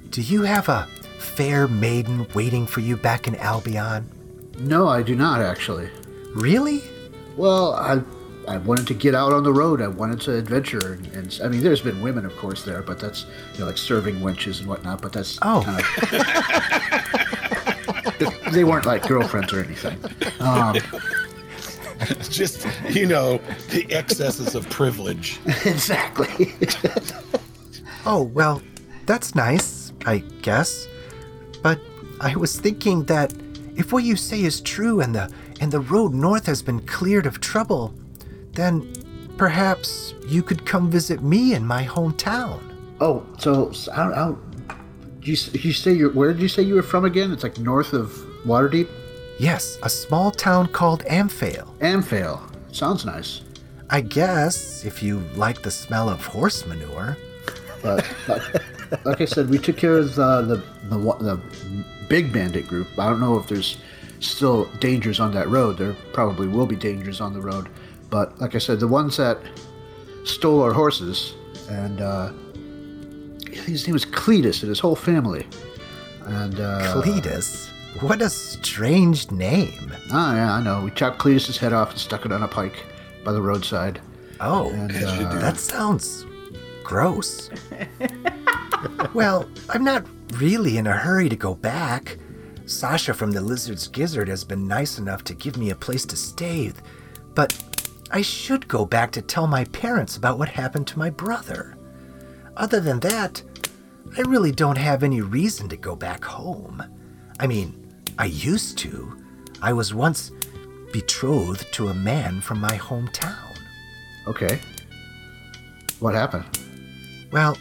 do you have a fair maiden waiting for you back in Albion? No, I do not actually. Really? Well, I I wanted to get out on the road. I wanted to adventure, and, and I mean, there's been women, of course, there, but that's you know like serving wenches and whatnot. But that's Oh. kind of, they weren't like girlfriends or anything. Um, Just, you know, the excesses of privilege. exactly. Oh, well, that's nice, I guess. But I was thinking that if what you say is true and the and the road north has been cleared of trouble, then perhaps you could come visit me in my hometown. oh, so, so how, how you, you say you're where did you say you were from again? It's like north of Waterdeep, Yes, a small town called Amphail. Amphail. Sounds nice. I guess if you like the smell of horse manure. But like, like I said, we took care of the, the the the big bandit group. I don't know if there's still dangers on that road. There probably will be dangers on the road. But like I said, the ones that stole our horses and uh, his name was Cletus and his whole family. And uh, Cletus? What a strange name. Ah, yeah, I know. We chopped Cletus's head off and stuck it on a pike by the roadside. Oh, And uh, that sounds gross. well, I'm not really in a hurry to go back. Sasha from the Lizard's Gizzard has been nice enough to give me a place to stay, but I should go back to tell my parents about what happened to my brother. Other than that, I really don't have any reason to go back home. I mean, I used to. I was once betrothed to a man from my hometown. okay. What happened? Well,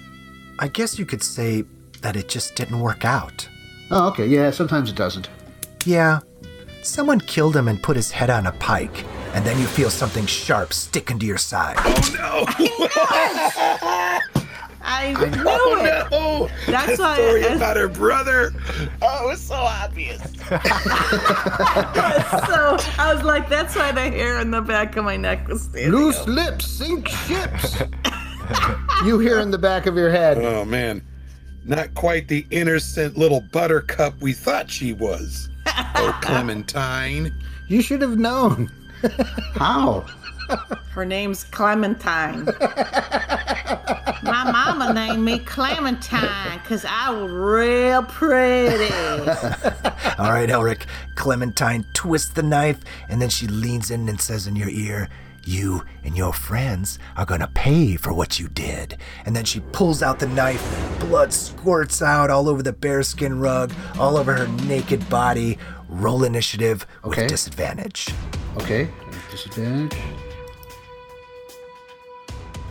I guess you could say that it just didn't work out. Oh, okay. Yeah, sometimes it doesn't. Yeah, someone killed him and put his head on a pike, and then you feel something sharp stick into your side. Oh, I knew it. Oh, That's why story I- about her brother. Oh, it's so obvious. So I was like, that's why the hair on the back of my neck was standing Loose up. lips sink ships. you hear in the back of your head. Oh man, not quite the innocent little buttercup we thought she was. Oh, Clementine. You should have known. How? Her name's Clementine. My mama named me Clementine because I was real pretty. All right, Elric. Clementine twists the knife, and then she leans in and says in your ear, You and your friends are gonna pay for what you did. And then she pulls out the knife, blood squirts out all over the bearskin rug, all over her naked body. Roll initiative with Okay. disadvantage. Okay. Disadvantage.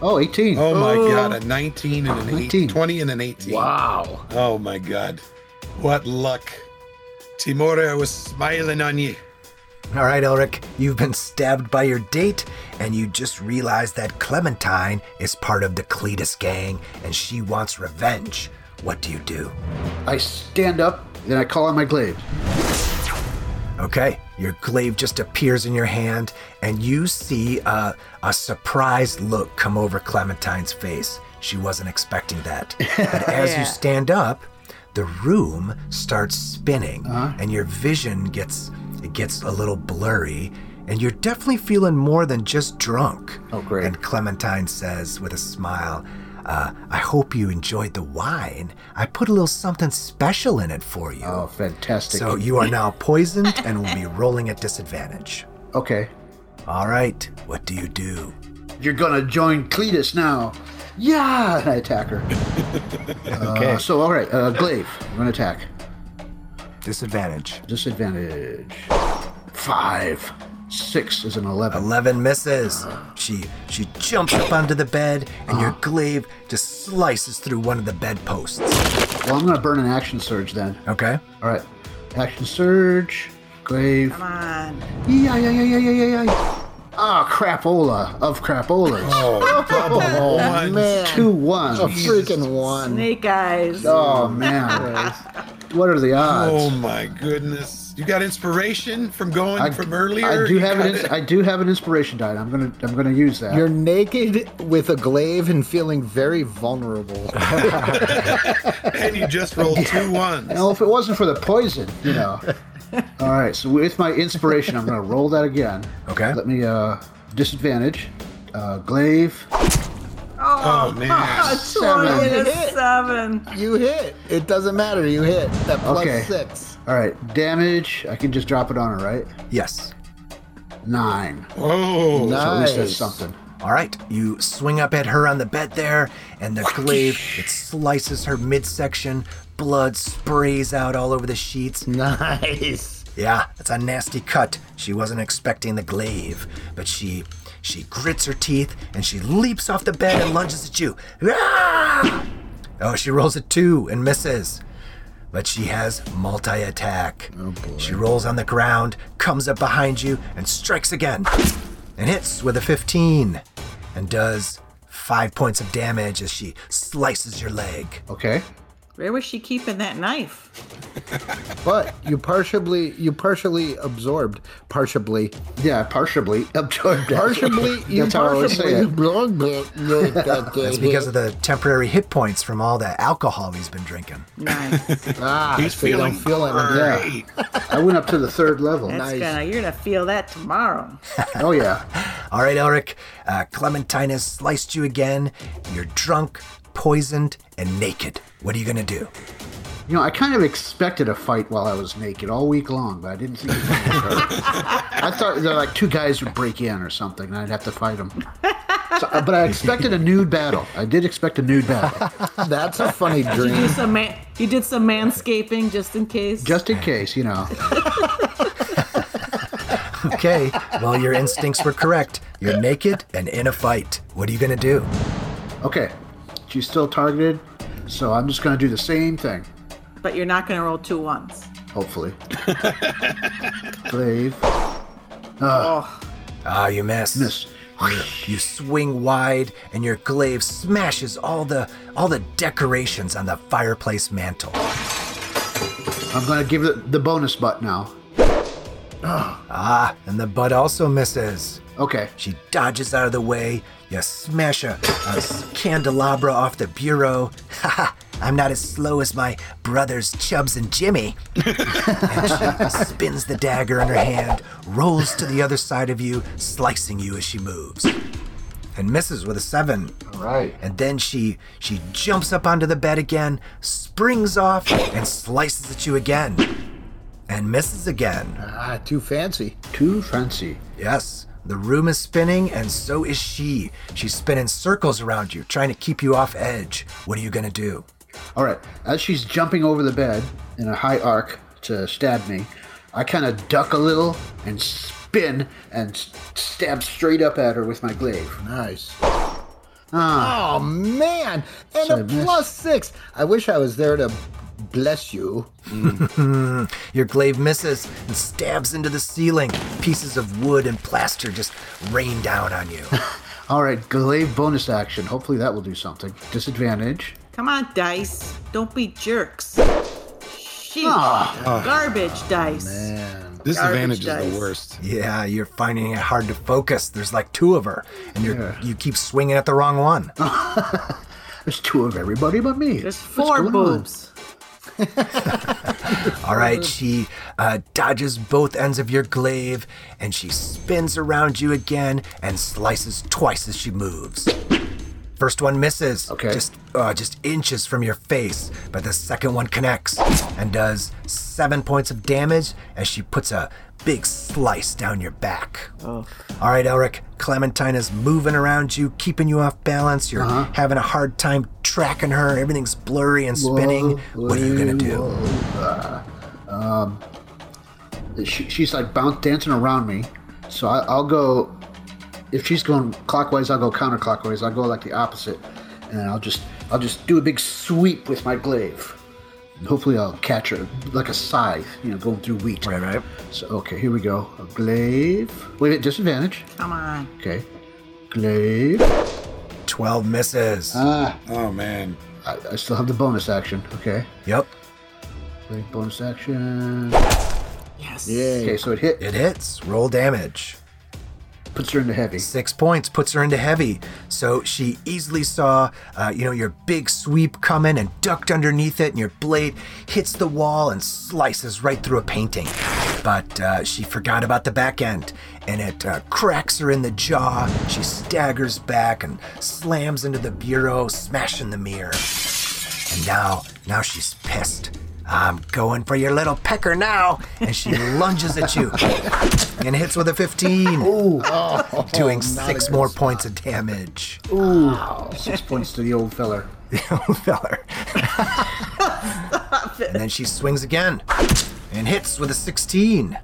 Oh, 18. Oh my oh. god, a 19 and an 18. 20 and an 18. Wow. Oh my god. What luck. Tymora was smiling on you. All right, Elric, you've been stabbed by your date, and you just realized that Clementine is part of the Cletus gang, and she wants revenge. What do you do? I stand up, then I call on my glaive. Okay, your glaive just appears in your hand, and you see a, a surprised look come over Clementine's face. She wasn't expecting that. But as Yeah. you stand up, the room starts spinning, uh-huh. and your vision gets it gets a little blurry, and you're definitely feeling more than just drunk. Oh, great. And Clementine says with a smile, uh, I hope you enjoyed the wine. I put a little something special in it for you. Oh, fantastic. So you are now poisoned and will be rolling at disadvantage. okay. All right, what do you do? You're gonna join Cletus now. Yeah! And I attack her. Okay. Uh, so, all right, uh, glaive. I'm gonna attack. Disadvantage. Disadvantage. Five. Six is an 11. 11 misses. She she jumps up onto the bed and your glaive just slices through one of the bedposts. Well, I'm gonna burn an action surge then. Okay? All right. Action surge. Glaive. Come on. Yeah, yeah, yeah, yeah, yeah, yeah, yeah. Ah, crapola of crapolas. Oh, double ones. Man. Two ones. A freaking one. Snake eyes. Oh man. what are the odds? Oh my goodness. You got inspiration from going from earlier. I do You have an ins- I do have an inspiration die. I'm gonna I'm gonna use that. You're naked with a glaive and feeling very vulnerable. and you just rolled two ones. Well, if it wasn't for the poison, you know. All right, so with my inspiration, I'm gonna roll that again. Okay. Let me uh disadvantage. Uh, glaive. Oh, oh man. Twenty and a Hit. seven. you hit. It doesn't matter. You hit. That plus Okay. six. All right, damage. I can just drop it on her, right? Yes. Nine. Whoa. So at least that's Nice. something. All right, you swing up at her on the bed there, and the glaive it slices her midsection. Blood sprays out all over the sheets. Nice. Yeah, it's a nasty cut. She wasn't expecting the glaive, but she she grits her teeth and she leaps off the bed and lunges at you. Ah! Oh, she rolls a two and misses. But she has multi attack. Oh. She rolls on the ground, comes up behind you, and strikes again. And hits with a 15. And does five points of damage as she slices your leg. Okay. Where was she keeping that knife? But you partially you partially absorbed. Partially. Yeah, partially absorbed. Partially you That's how I would say partially it. That's That's because of the temporary hit points from all the alcohol he's been drinking. Nice. ah, He's so you don't feeling feel it. great. I went up to the third level. That's Nice. gonna. You're gonna feel that tomorrow. Oh yeah. All right, Elric. Uh, Clementine has sliced you again. You're drunk, poisoned, and naked. What are you gonna do? You know, I kind of expected a fight while I was naked all week long, but I didn't think it was gonna occur. I thought there like two guys would break in or something, and I'd have to fight them. So, uh, but I expected a nude battle. I did expect a nude battle, That's a funny You do dream. some man. You did some manscaping just in case. just in case, you know. Okay, well, your instincts were correct. You're naked and in a fight. What are you gonna do? Okay, she's still targeted, so I'm just gonna do the same thing. but you're not gonna roll two ones. Hopefully. Glaive. Oh. Ah, you miss. Miss. You swing wide, and your glaive smashes all the all the decorations on the fireplace mantle. I'm gonna give it the bonus butt now. Ah, and the butt also misses. Okay. She dodges out of the way. You smash a candelabra off the bureau. Haha, I'm not as slow as my brothers Chubbs and Jimmy. and she spins the dagger in her hand, rolls to the other side of you, slicing you as she moves. And misses with a seven. Right. And then she she jumps up onto the bed again, springs off, and slices at you again. And misses again. Ah, too fancy. Too fancy. Yes, the room is spinning, and so is she. She's spinning circles around you, trying to keep you off edge. What are you gonna do? All right. As she's jumping over the bed in a high arc to stab me, I kind of duck a little and spin and stab straight up at her with my glaive. Nice. Ah, Oh man, and So a plus six. I wish I was there to bless you. Your glaive misses and stabs into the ceiling. Pieces of wood and plaster just rain down on you. all right. Glaive bonus action. Hopefully that will do something. Disadvantage. Come on, dice. Don't be jerks. Sheesh. Ah. Garbage dice. Man. Disadvantage Garbage is dice. the worst. Yeah, you're finding it hard to focus. There's like two of her, and you Yeah. you keep swinging at the wrong one. There's two of everybody but me. There's four going on? All right, she uh, dodges both ends of your glaive and she spins around you again and slices twice as she moves. First one misses, Okay. just uh, just inches from your face, but the second one connects and does seven points of damage as she puts a big slice down your back. All right, Elric, Clementine is moving around you, keeping you off balance. You're having a hard time tracking her. Everything's blurry and spinning. Whoa, what are you gonna do? Uh, um, she, she's like bounce dancing around me, so I, I'll go. If she's going clockwise, I'll go counterclockwise. I'll go like the opposite, and I'll just I'll just do a big sweep with my glaive. And hopefully, I'll catch her like a scythe, you know, going through wheat. Right, right. So okay, here we go. A glaive. Wait, wait, disadvantage. Come on. Okay, glaive. 12 misses. Ah, Oh man. I, I still have the bonus action. Okay, yep. glaive bonus action. Yes. Yay. Okay, so it hit, It hits. Roll damage. Puts her into heavy. Six points puts her into heavy. So she easily saw, uh, you know, your big sweep coming and ducked underneath it, and your blade hits the wall and slices right through a painting. But uh, she forgot about the back end, and it uh, cracks her in the jaw. She staggers back and slams into the bureau, smashing the mirror. And now, now she's pissed. I'm going for your little pecker now. And she lunges at you and hits with a 15. doing six more points of damage. Ooh, Six points to the old feller. The old feller. and then she swings again and hits with a 16.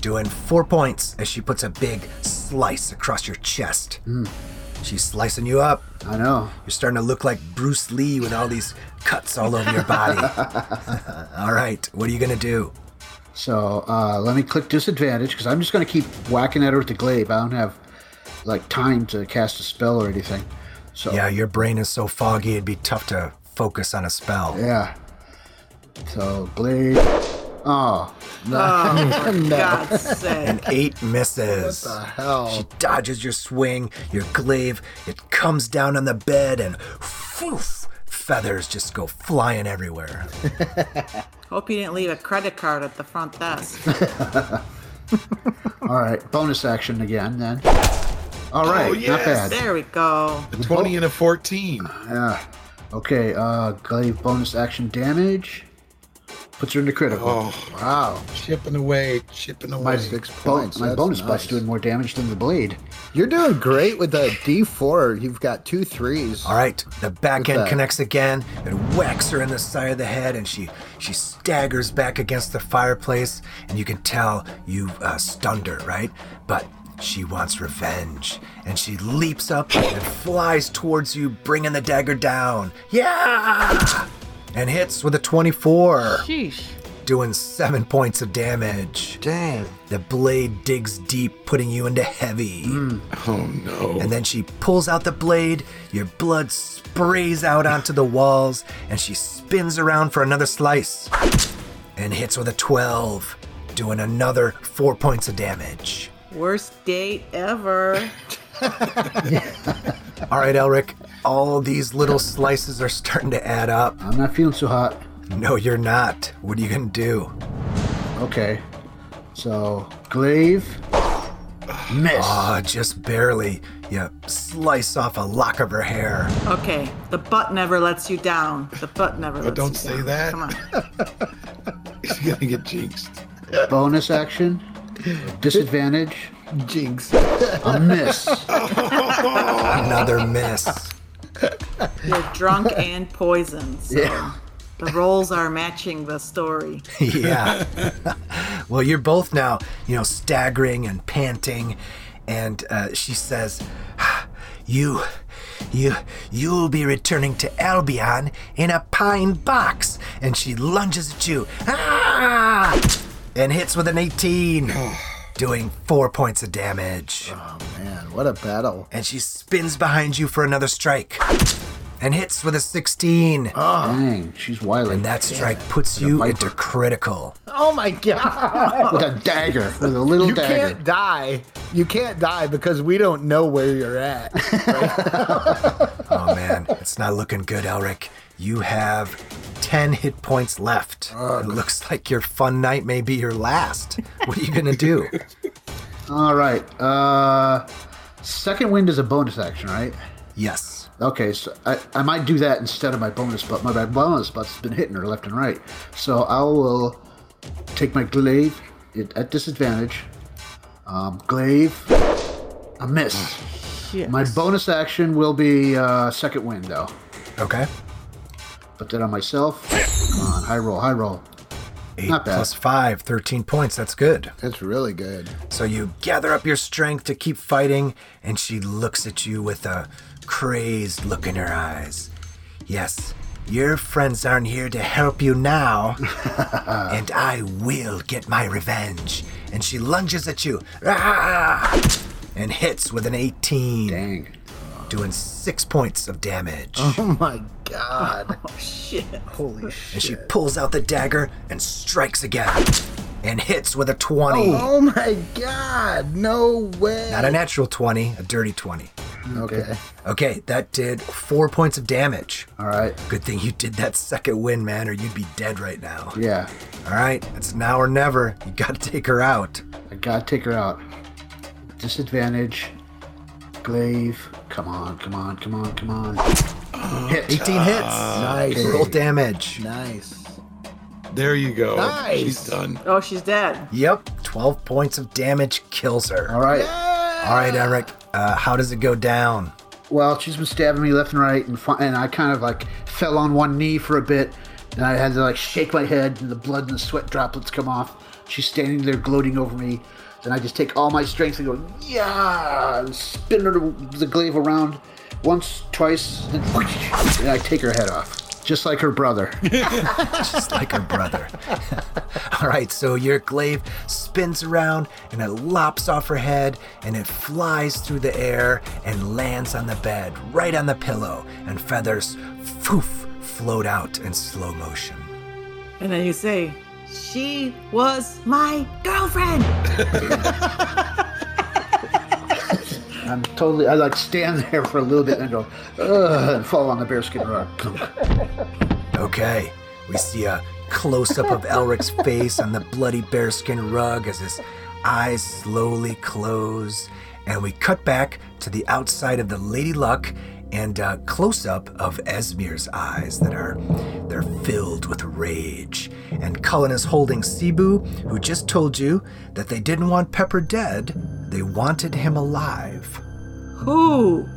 Doing four points as she puts a big slice across your chest. Hmm. She's slicing you up. I know. You're starting to look like Bruce Lee with all these cuts all over your body. all right, what are you going to do? So uh, let me click disadvantage because I'm just going to keep whacking at her with the glaive. I don't have like time to cast a spell or anything. So Yeah, your brain is so foggy, it'd be tough to focus on a spell. yeah. So glaive. Oh, For God's sake. Eight misses. What the hell? She dodges your swing, your glaive, it comes down on the bed, and whoof, feathers just go flying everywhere. Hope you didn't leave a credit card at the front desk. all right. Bonus action again then. All right, not yes. bad. There we go. A 20 and a 14. Yeah. Okay. Uh, glaive bonus action damage puts her into critical. Oh, Wow. chipping away, chipping away. my six bo- points, my bonus nice. butt's doing more damage than the blade. You're doing great with the D4. You've got two threes. All right, the back end that? connects again. It whacks her in the side of the head, and she she staggers back against the fireplace. And you can tell you've uh, stunned her, right? But she wants revenge, and she leaps up and flies towards you, bringing the dagger down. Yeah, and hits with a 24, Sheesh. Doing seven points of damage. Dang. The blade digs deep, putting you into heavy. Hmm. Oh, no. And then she pulls out the blade, your blood sprays out onto the walls, and she spins around for another slice. And hits with a 12, doing another four points of damage. Worst date ever. All right, Elric, all these little slices are starting to add up. I'm not feeling so hot. No, you're not. What are you gonna do? Okay. So glaive. Miss. Ah, just barely. You slice off a lock of her hair. Okay, the butt never lets you down. The butt never lets don't you say down. that. Come on. He's going to get jinxed. Bonus action. Disadvantage. Jinx. A miss. Another miss. You're drunk and poisoned. So Yeah. The roles are matching the story. yeah. well, you're both now, you know, staggering and panting, and uh, she says, "You, you, you'll be returning to Albion in a pine box." And she lunges at you, ah, and hits with an 18, doing four points of damage. Oh, man. What a battle. And she spins behind you for another strike, and hits with a 16. Oh, Dang, she's wily. And that strike puts you into critical. Oh, my God. with a dagger, with a little You dagger. You can't die. You can't die because we don't know where you're at. Oh man, it's not looking good, Elric. You have 10 hit points left. It looks like your fun night may be your last. What are you gonna do? All right. Uh, second wind is a bonus action, right? yes. Okay, so I, I might do that instead of my bonus butt. My bonus butt's been hitting her left and right. So I will take my glaive it, at disadvantage. Um, glaive, a miss. Shit. My bonus action will be uh, second wind, though. Okay. Put that on myself. Come on, high roll, high roll. 8 Not bad. plus 5, 13 points. That's good. That's really good. So you gather up your strength to keep fighting, and she looks at you with a crazed look in her eyes. Yes, your friends aren't here to help you now, and I will get my revenge. And she lunges at you ah, and hits with an 18, Dang. doing six points of damage. Oh, my God. Shit. Holy shit. And she pulls out the dagger and strikes again. and hits with a 20. Oh my god, no way. Not a natural 20, a dirty 20. Okay. Okay, that did four points of damage. All right. Good thing you did that second win, man, or you'd be dead right now. Yeah. All right, it's now or never. You gotta take her out. I gotta take her out. Disadvantage. Glaive. Come on, come on, come on, come on. Hit. 18 hits. Nice. Roll damage. Nice. There you go. Nice. She's done. Oh, she's dead. Yep, 12 points of damage kills her. All right. All right, Eric, uh, how does it go down? Well, she's been stabbing me left and right, and, and I kind of like fell on one knee for a bit, and I had to like shake my head, and the blood and the sweat droplets come off. She's standing there gloating over me. Then I just take all my strength and go, yeah, and spin her the glaive around once, twice, and, and I take her head off. Just like her brother. Just like her brother. All right, so your glaive spins around and it lops off her head and it flies through the air and lands on the bed, right on the pillow, and feathers, foof, float out in slow motion. And then you say, She was my girlfriend. I'm totally, I like stand there for a little bit and go, ugh, and fall on the bearskin rug. Okay, we see a close up of Elric's face on the bloody bearskin rug as his eyes slowly close, and we cut back to the outside of the Lady Luck and a close up of Esmir's eyes that are they're filled with rage. And Cullen is holding Cebu, who just told you that they didn't want Pepper dead, they wanted him alive. Who?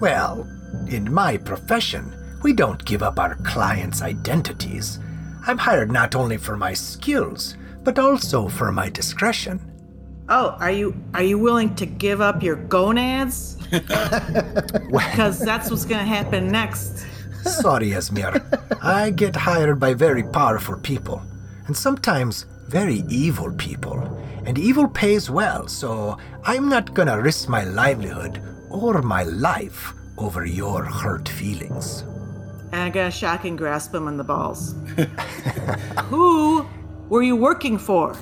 Well, in my profession, we don't give up our clients' identities. I'm hired not only for my skills, but also for my discretion. Oh, are you are you willing to give up your gonads? Because that's what's gonna happen next. Sorry, Esmir. I get hired by very powerful people, and sometimes very evil people. And evil pays well, so I'm not gonna risk my livelihood or my life over your hurt feelings. And I'm gonna shocking grasp him in the balls. Who were you working for?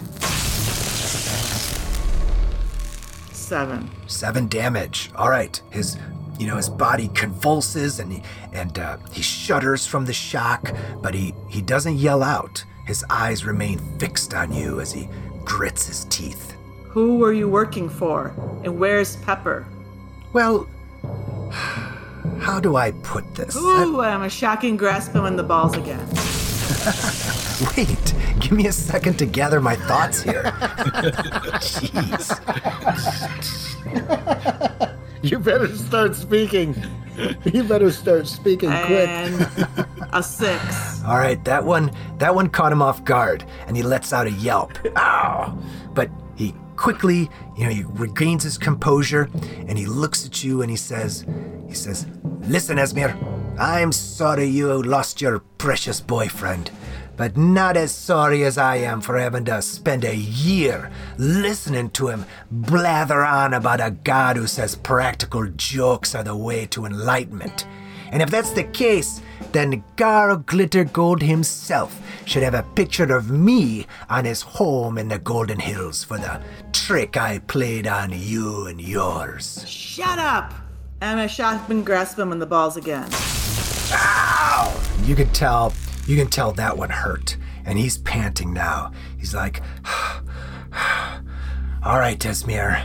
Seven. Seven damage. All right. His, you know, his body convulses and he and uh, he shudders from the shock, but he he doesn't yell out. His eyes remain fixed on you as he grits his teeth. Who were you working for? And where's Pepper? Well, how do I put this? Ooh, I'm a shocking grasp him in the balls again. Wait, give me a second to gather my thoughts here. Jeez. You better start speaking. You better start speaking quick. A six. All right, that one that one caught him off guard and he lets out a yelp. Ow! But he quickly, you know, he regains his composure and he looks at you and he says he says, "Listen, Esmir, I'm sorry you lost your precious boyfriend." But not as sorry as I am for having to spend a year listening to him blather on about a god who says practical jokes are the way to enlightenment. And if that's the case, then Garl Glittergold himself should have a picture of me on his home in the Golden Hills for the trick I played on you and yours. Shut up! I'm gonna shocking grasp him in the balls again. Ow! You could tell, you can tell that one hurt, and he's panting now. He's like, "All right, Esmir,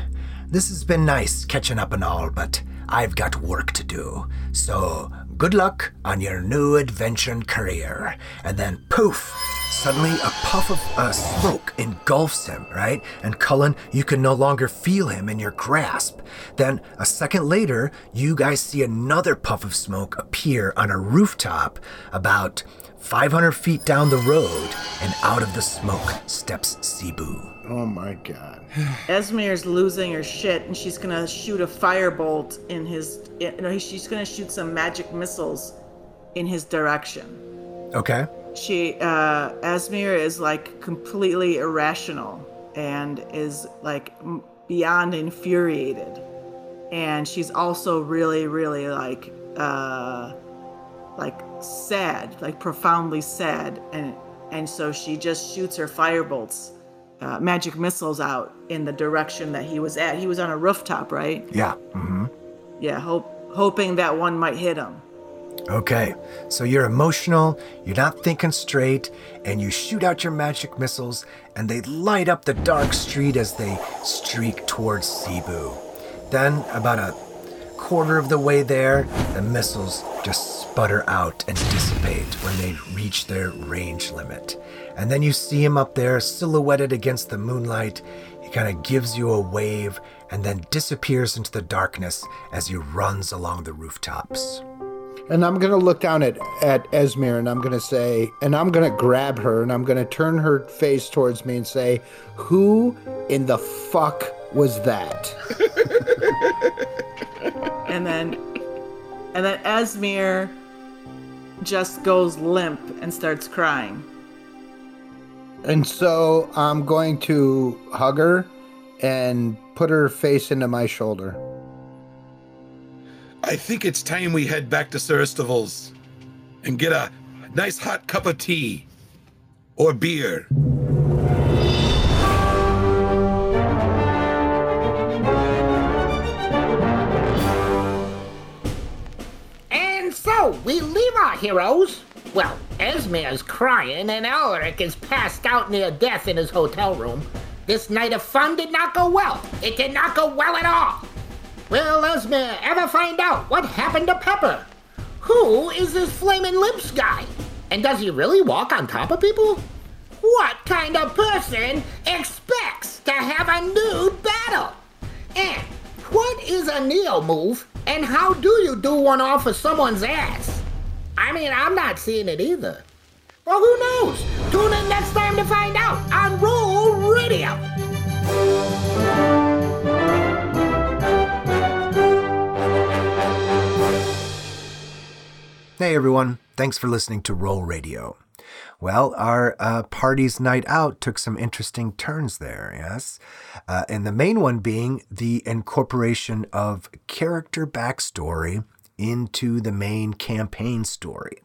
this has been nice catching up and all, but I've got work to do. So good luck on your new adventure and career." And then poof. Suddenly, a puff of uh, smoke engulfs him, right? And Cullen, you can no longer feel him in your grasp. Then, a second later, you guys see another puff of smoke appear on a rooftop about 500 feet down the road, and out of the smoke steps Cebu. Oh my god. Esmir's losing her shit, and she's gonna shoot a firebolt in his. You know, she's gonna shoot some magic missiles in his direction. Okay? She, uh, Esmir is like completely irrational and is like beyond infuriated, and she's also really, really like, uh, like sad, like profoundly sad, and and so she just shoots her firebolts uh, magic missiles out in the direction that he was at. He was on a rooftop, right? Yeah. Mm-hmm. Yeah, hope, hoping that one might hit him. Okay, so you're emotional, you're not thinking straight, and you shoot out your magic missiles, and they light up the dark street as they streak towards Cebu. Then, about a quarter of the way there, the missiles just sputter out and dissipate when they reach their range limit. And then you see him up there, silhouetted against the moonlight. He kind of gives you a wave and then disappears into the darkness as he runs along the rooftops. And I'm gonna look down at at Esmir and I'm gonna say, and I'm gonna grab her and I'm gonna turn her face towards me and say, "Who in the fuck was that?" and then and then Esmir just goes limp and starts crying. And so I'm going to hug her and put her face into my shoulder. I think it's time we head back to Siristival's and get a nice hot cup of tea or beer. Heroes. Well, Esmir's crying and Elric is passed out near death in his hotel room. This night of fun did not go well. It did not go well at all. Will Esmir ever find out what happened to Pepper? Who is this flaming lips guy? And does he really walk on top of people? What kind of person expects to have a nude battle? And what is a Neo move, and how do you do one off of someone's ass? I mean, I'm not seeing it either. Well, who knows? Tune in next time to find out on Roll Radio. Hey everyone, thanks for listening to Roll Radio. Well, our uh, party's night out took some interesting turns there, yes? Uh, and the main one being the incorporation of character backstory into the main campaign story.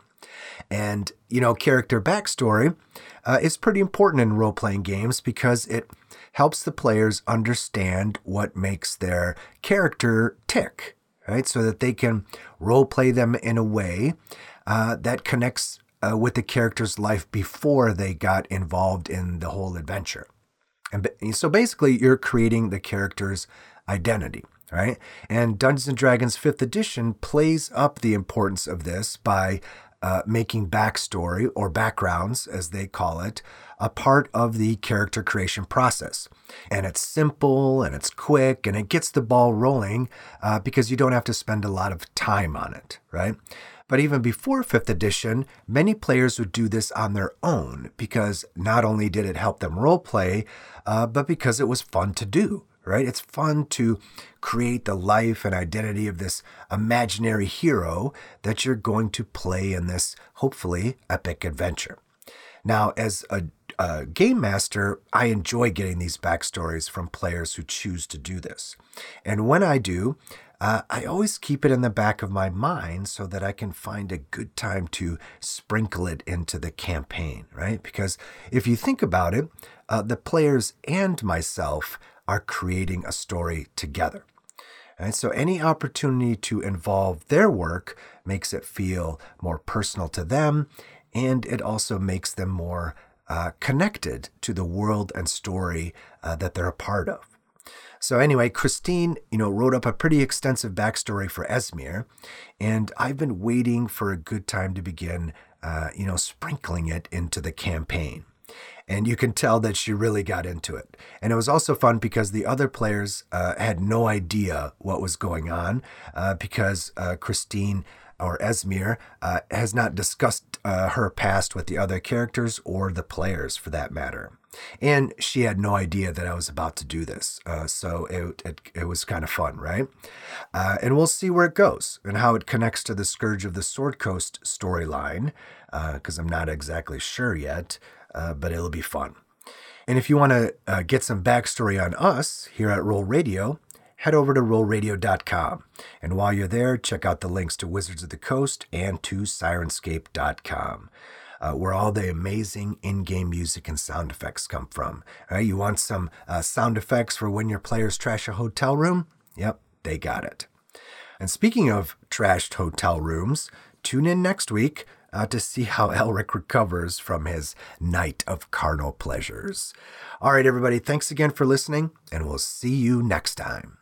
And, you know, character backstory uh, is pretty important in role playing games because it helps the players understand what makes their character tick, right? So that they can role play them in a way uh, that connects uh, with the character's life before they got involved in the whole adventure. And so basically, you're creating the character's identity, right? And Dungeons and Dragons 5th edition plays up the importance of this by uh, making backstory or backgrounds, as they call it, a part of the character creation process. And it's simple and it's quick and it gets the ball rolling uh, because you don't have to spend a lot of time on it, right? But even before 5th edition, many players would do this on their own because not only did it help them roleplay, uh, but because it was fun to do, right? It's fun to create the life and identity of this imaginary hero that you're going to play in this, hopefully, epic adventure. Now, as a, a, game master, I enjoy getting these backstories from players who choose to do this. And when I do, uh, I always keep it in the back of my mind so that I can find a good time to sprinkle it into the campaign, right? Because if you think about it, uh, the players and myself are creating a story together. And So any opportunity to involve their work makes it feel more personal to them, and it also makes them more uh, connected to the world and story uh, that they're a part of. So anyway, Christine, you know, wrote up a pretty extensive backstory for Esmir, and I've been waiting for a good time to begin, uh, you know, sprinkling it into the campaign and you can tell that she really got into it. And it was also fun because the other players uh, had no idea what was going on uh, because uh, Christine or Esmir uh, has not discussed uh, her past with the other characters or the players for that matter. And she had no idea that I was about to do this. Uh, so it, it, it, was kind of fun, right? and we'll see where it goes and how it connects to the Scourge of the Sword Coast storyline, because I'm not exactly sure yet uh, but it'll be fun. And if you want to uh, get some backstory on us here at Roll Radio, head over to rollradio.com. And while you're there, check out the links to Wizards of the Coast and to Syrinscape.com. uh, where all the amazing in-game music and sound effects come from. All right, you want some uh, sound effects for when your players trash a hotel room? Yep, they got it. And speaking of trashed hotel rooms, tune in next week uh, to see how Elric recovers from his night of carnal pleasures. All right, everybody, thanks again for listening, and we'll see you next time.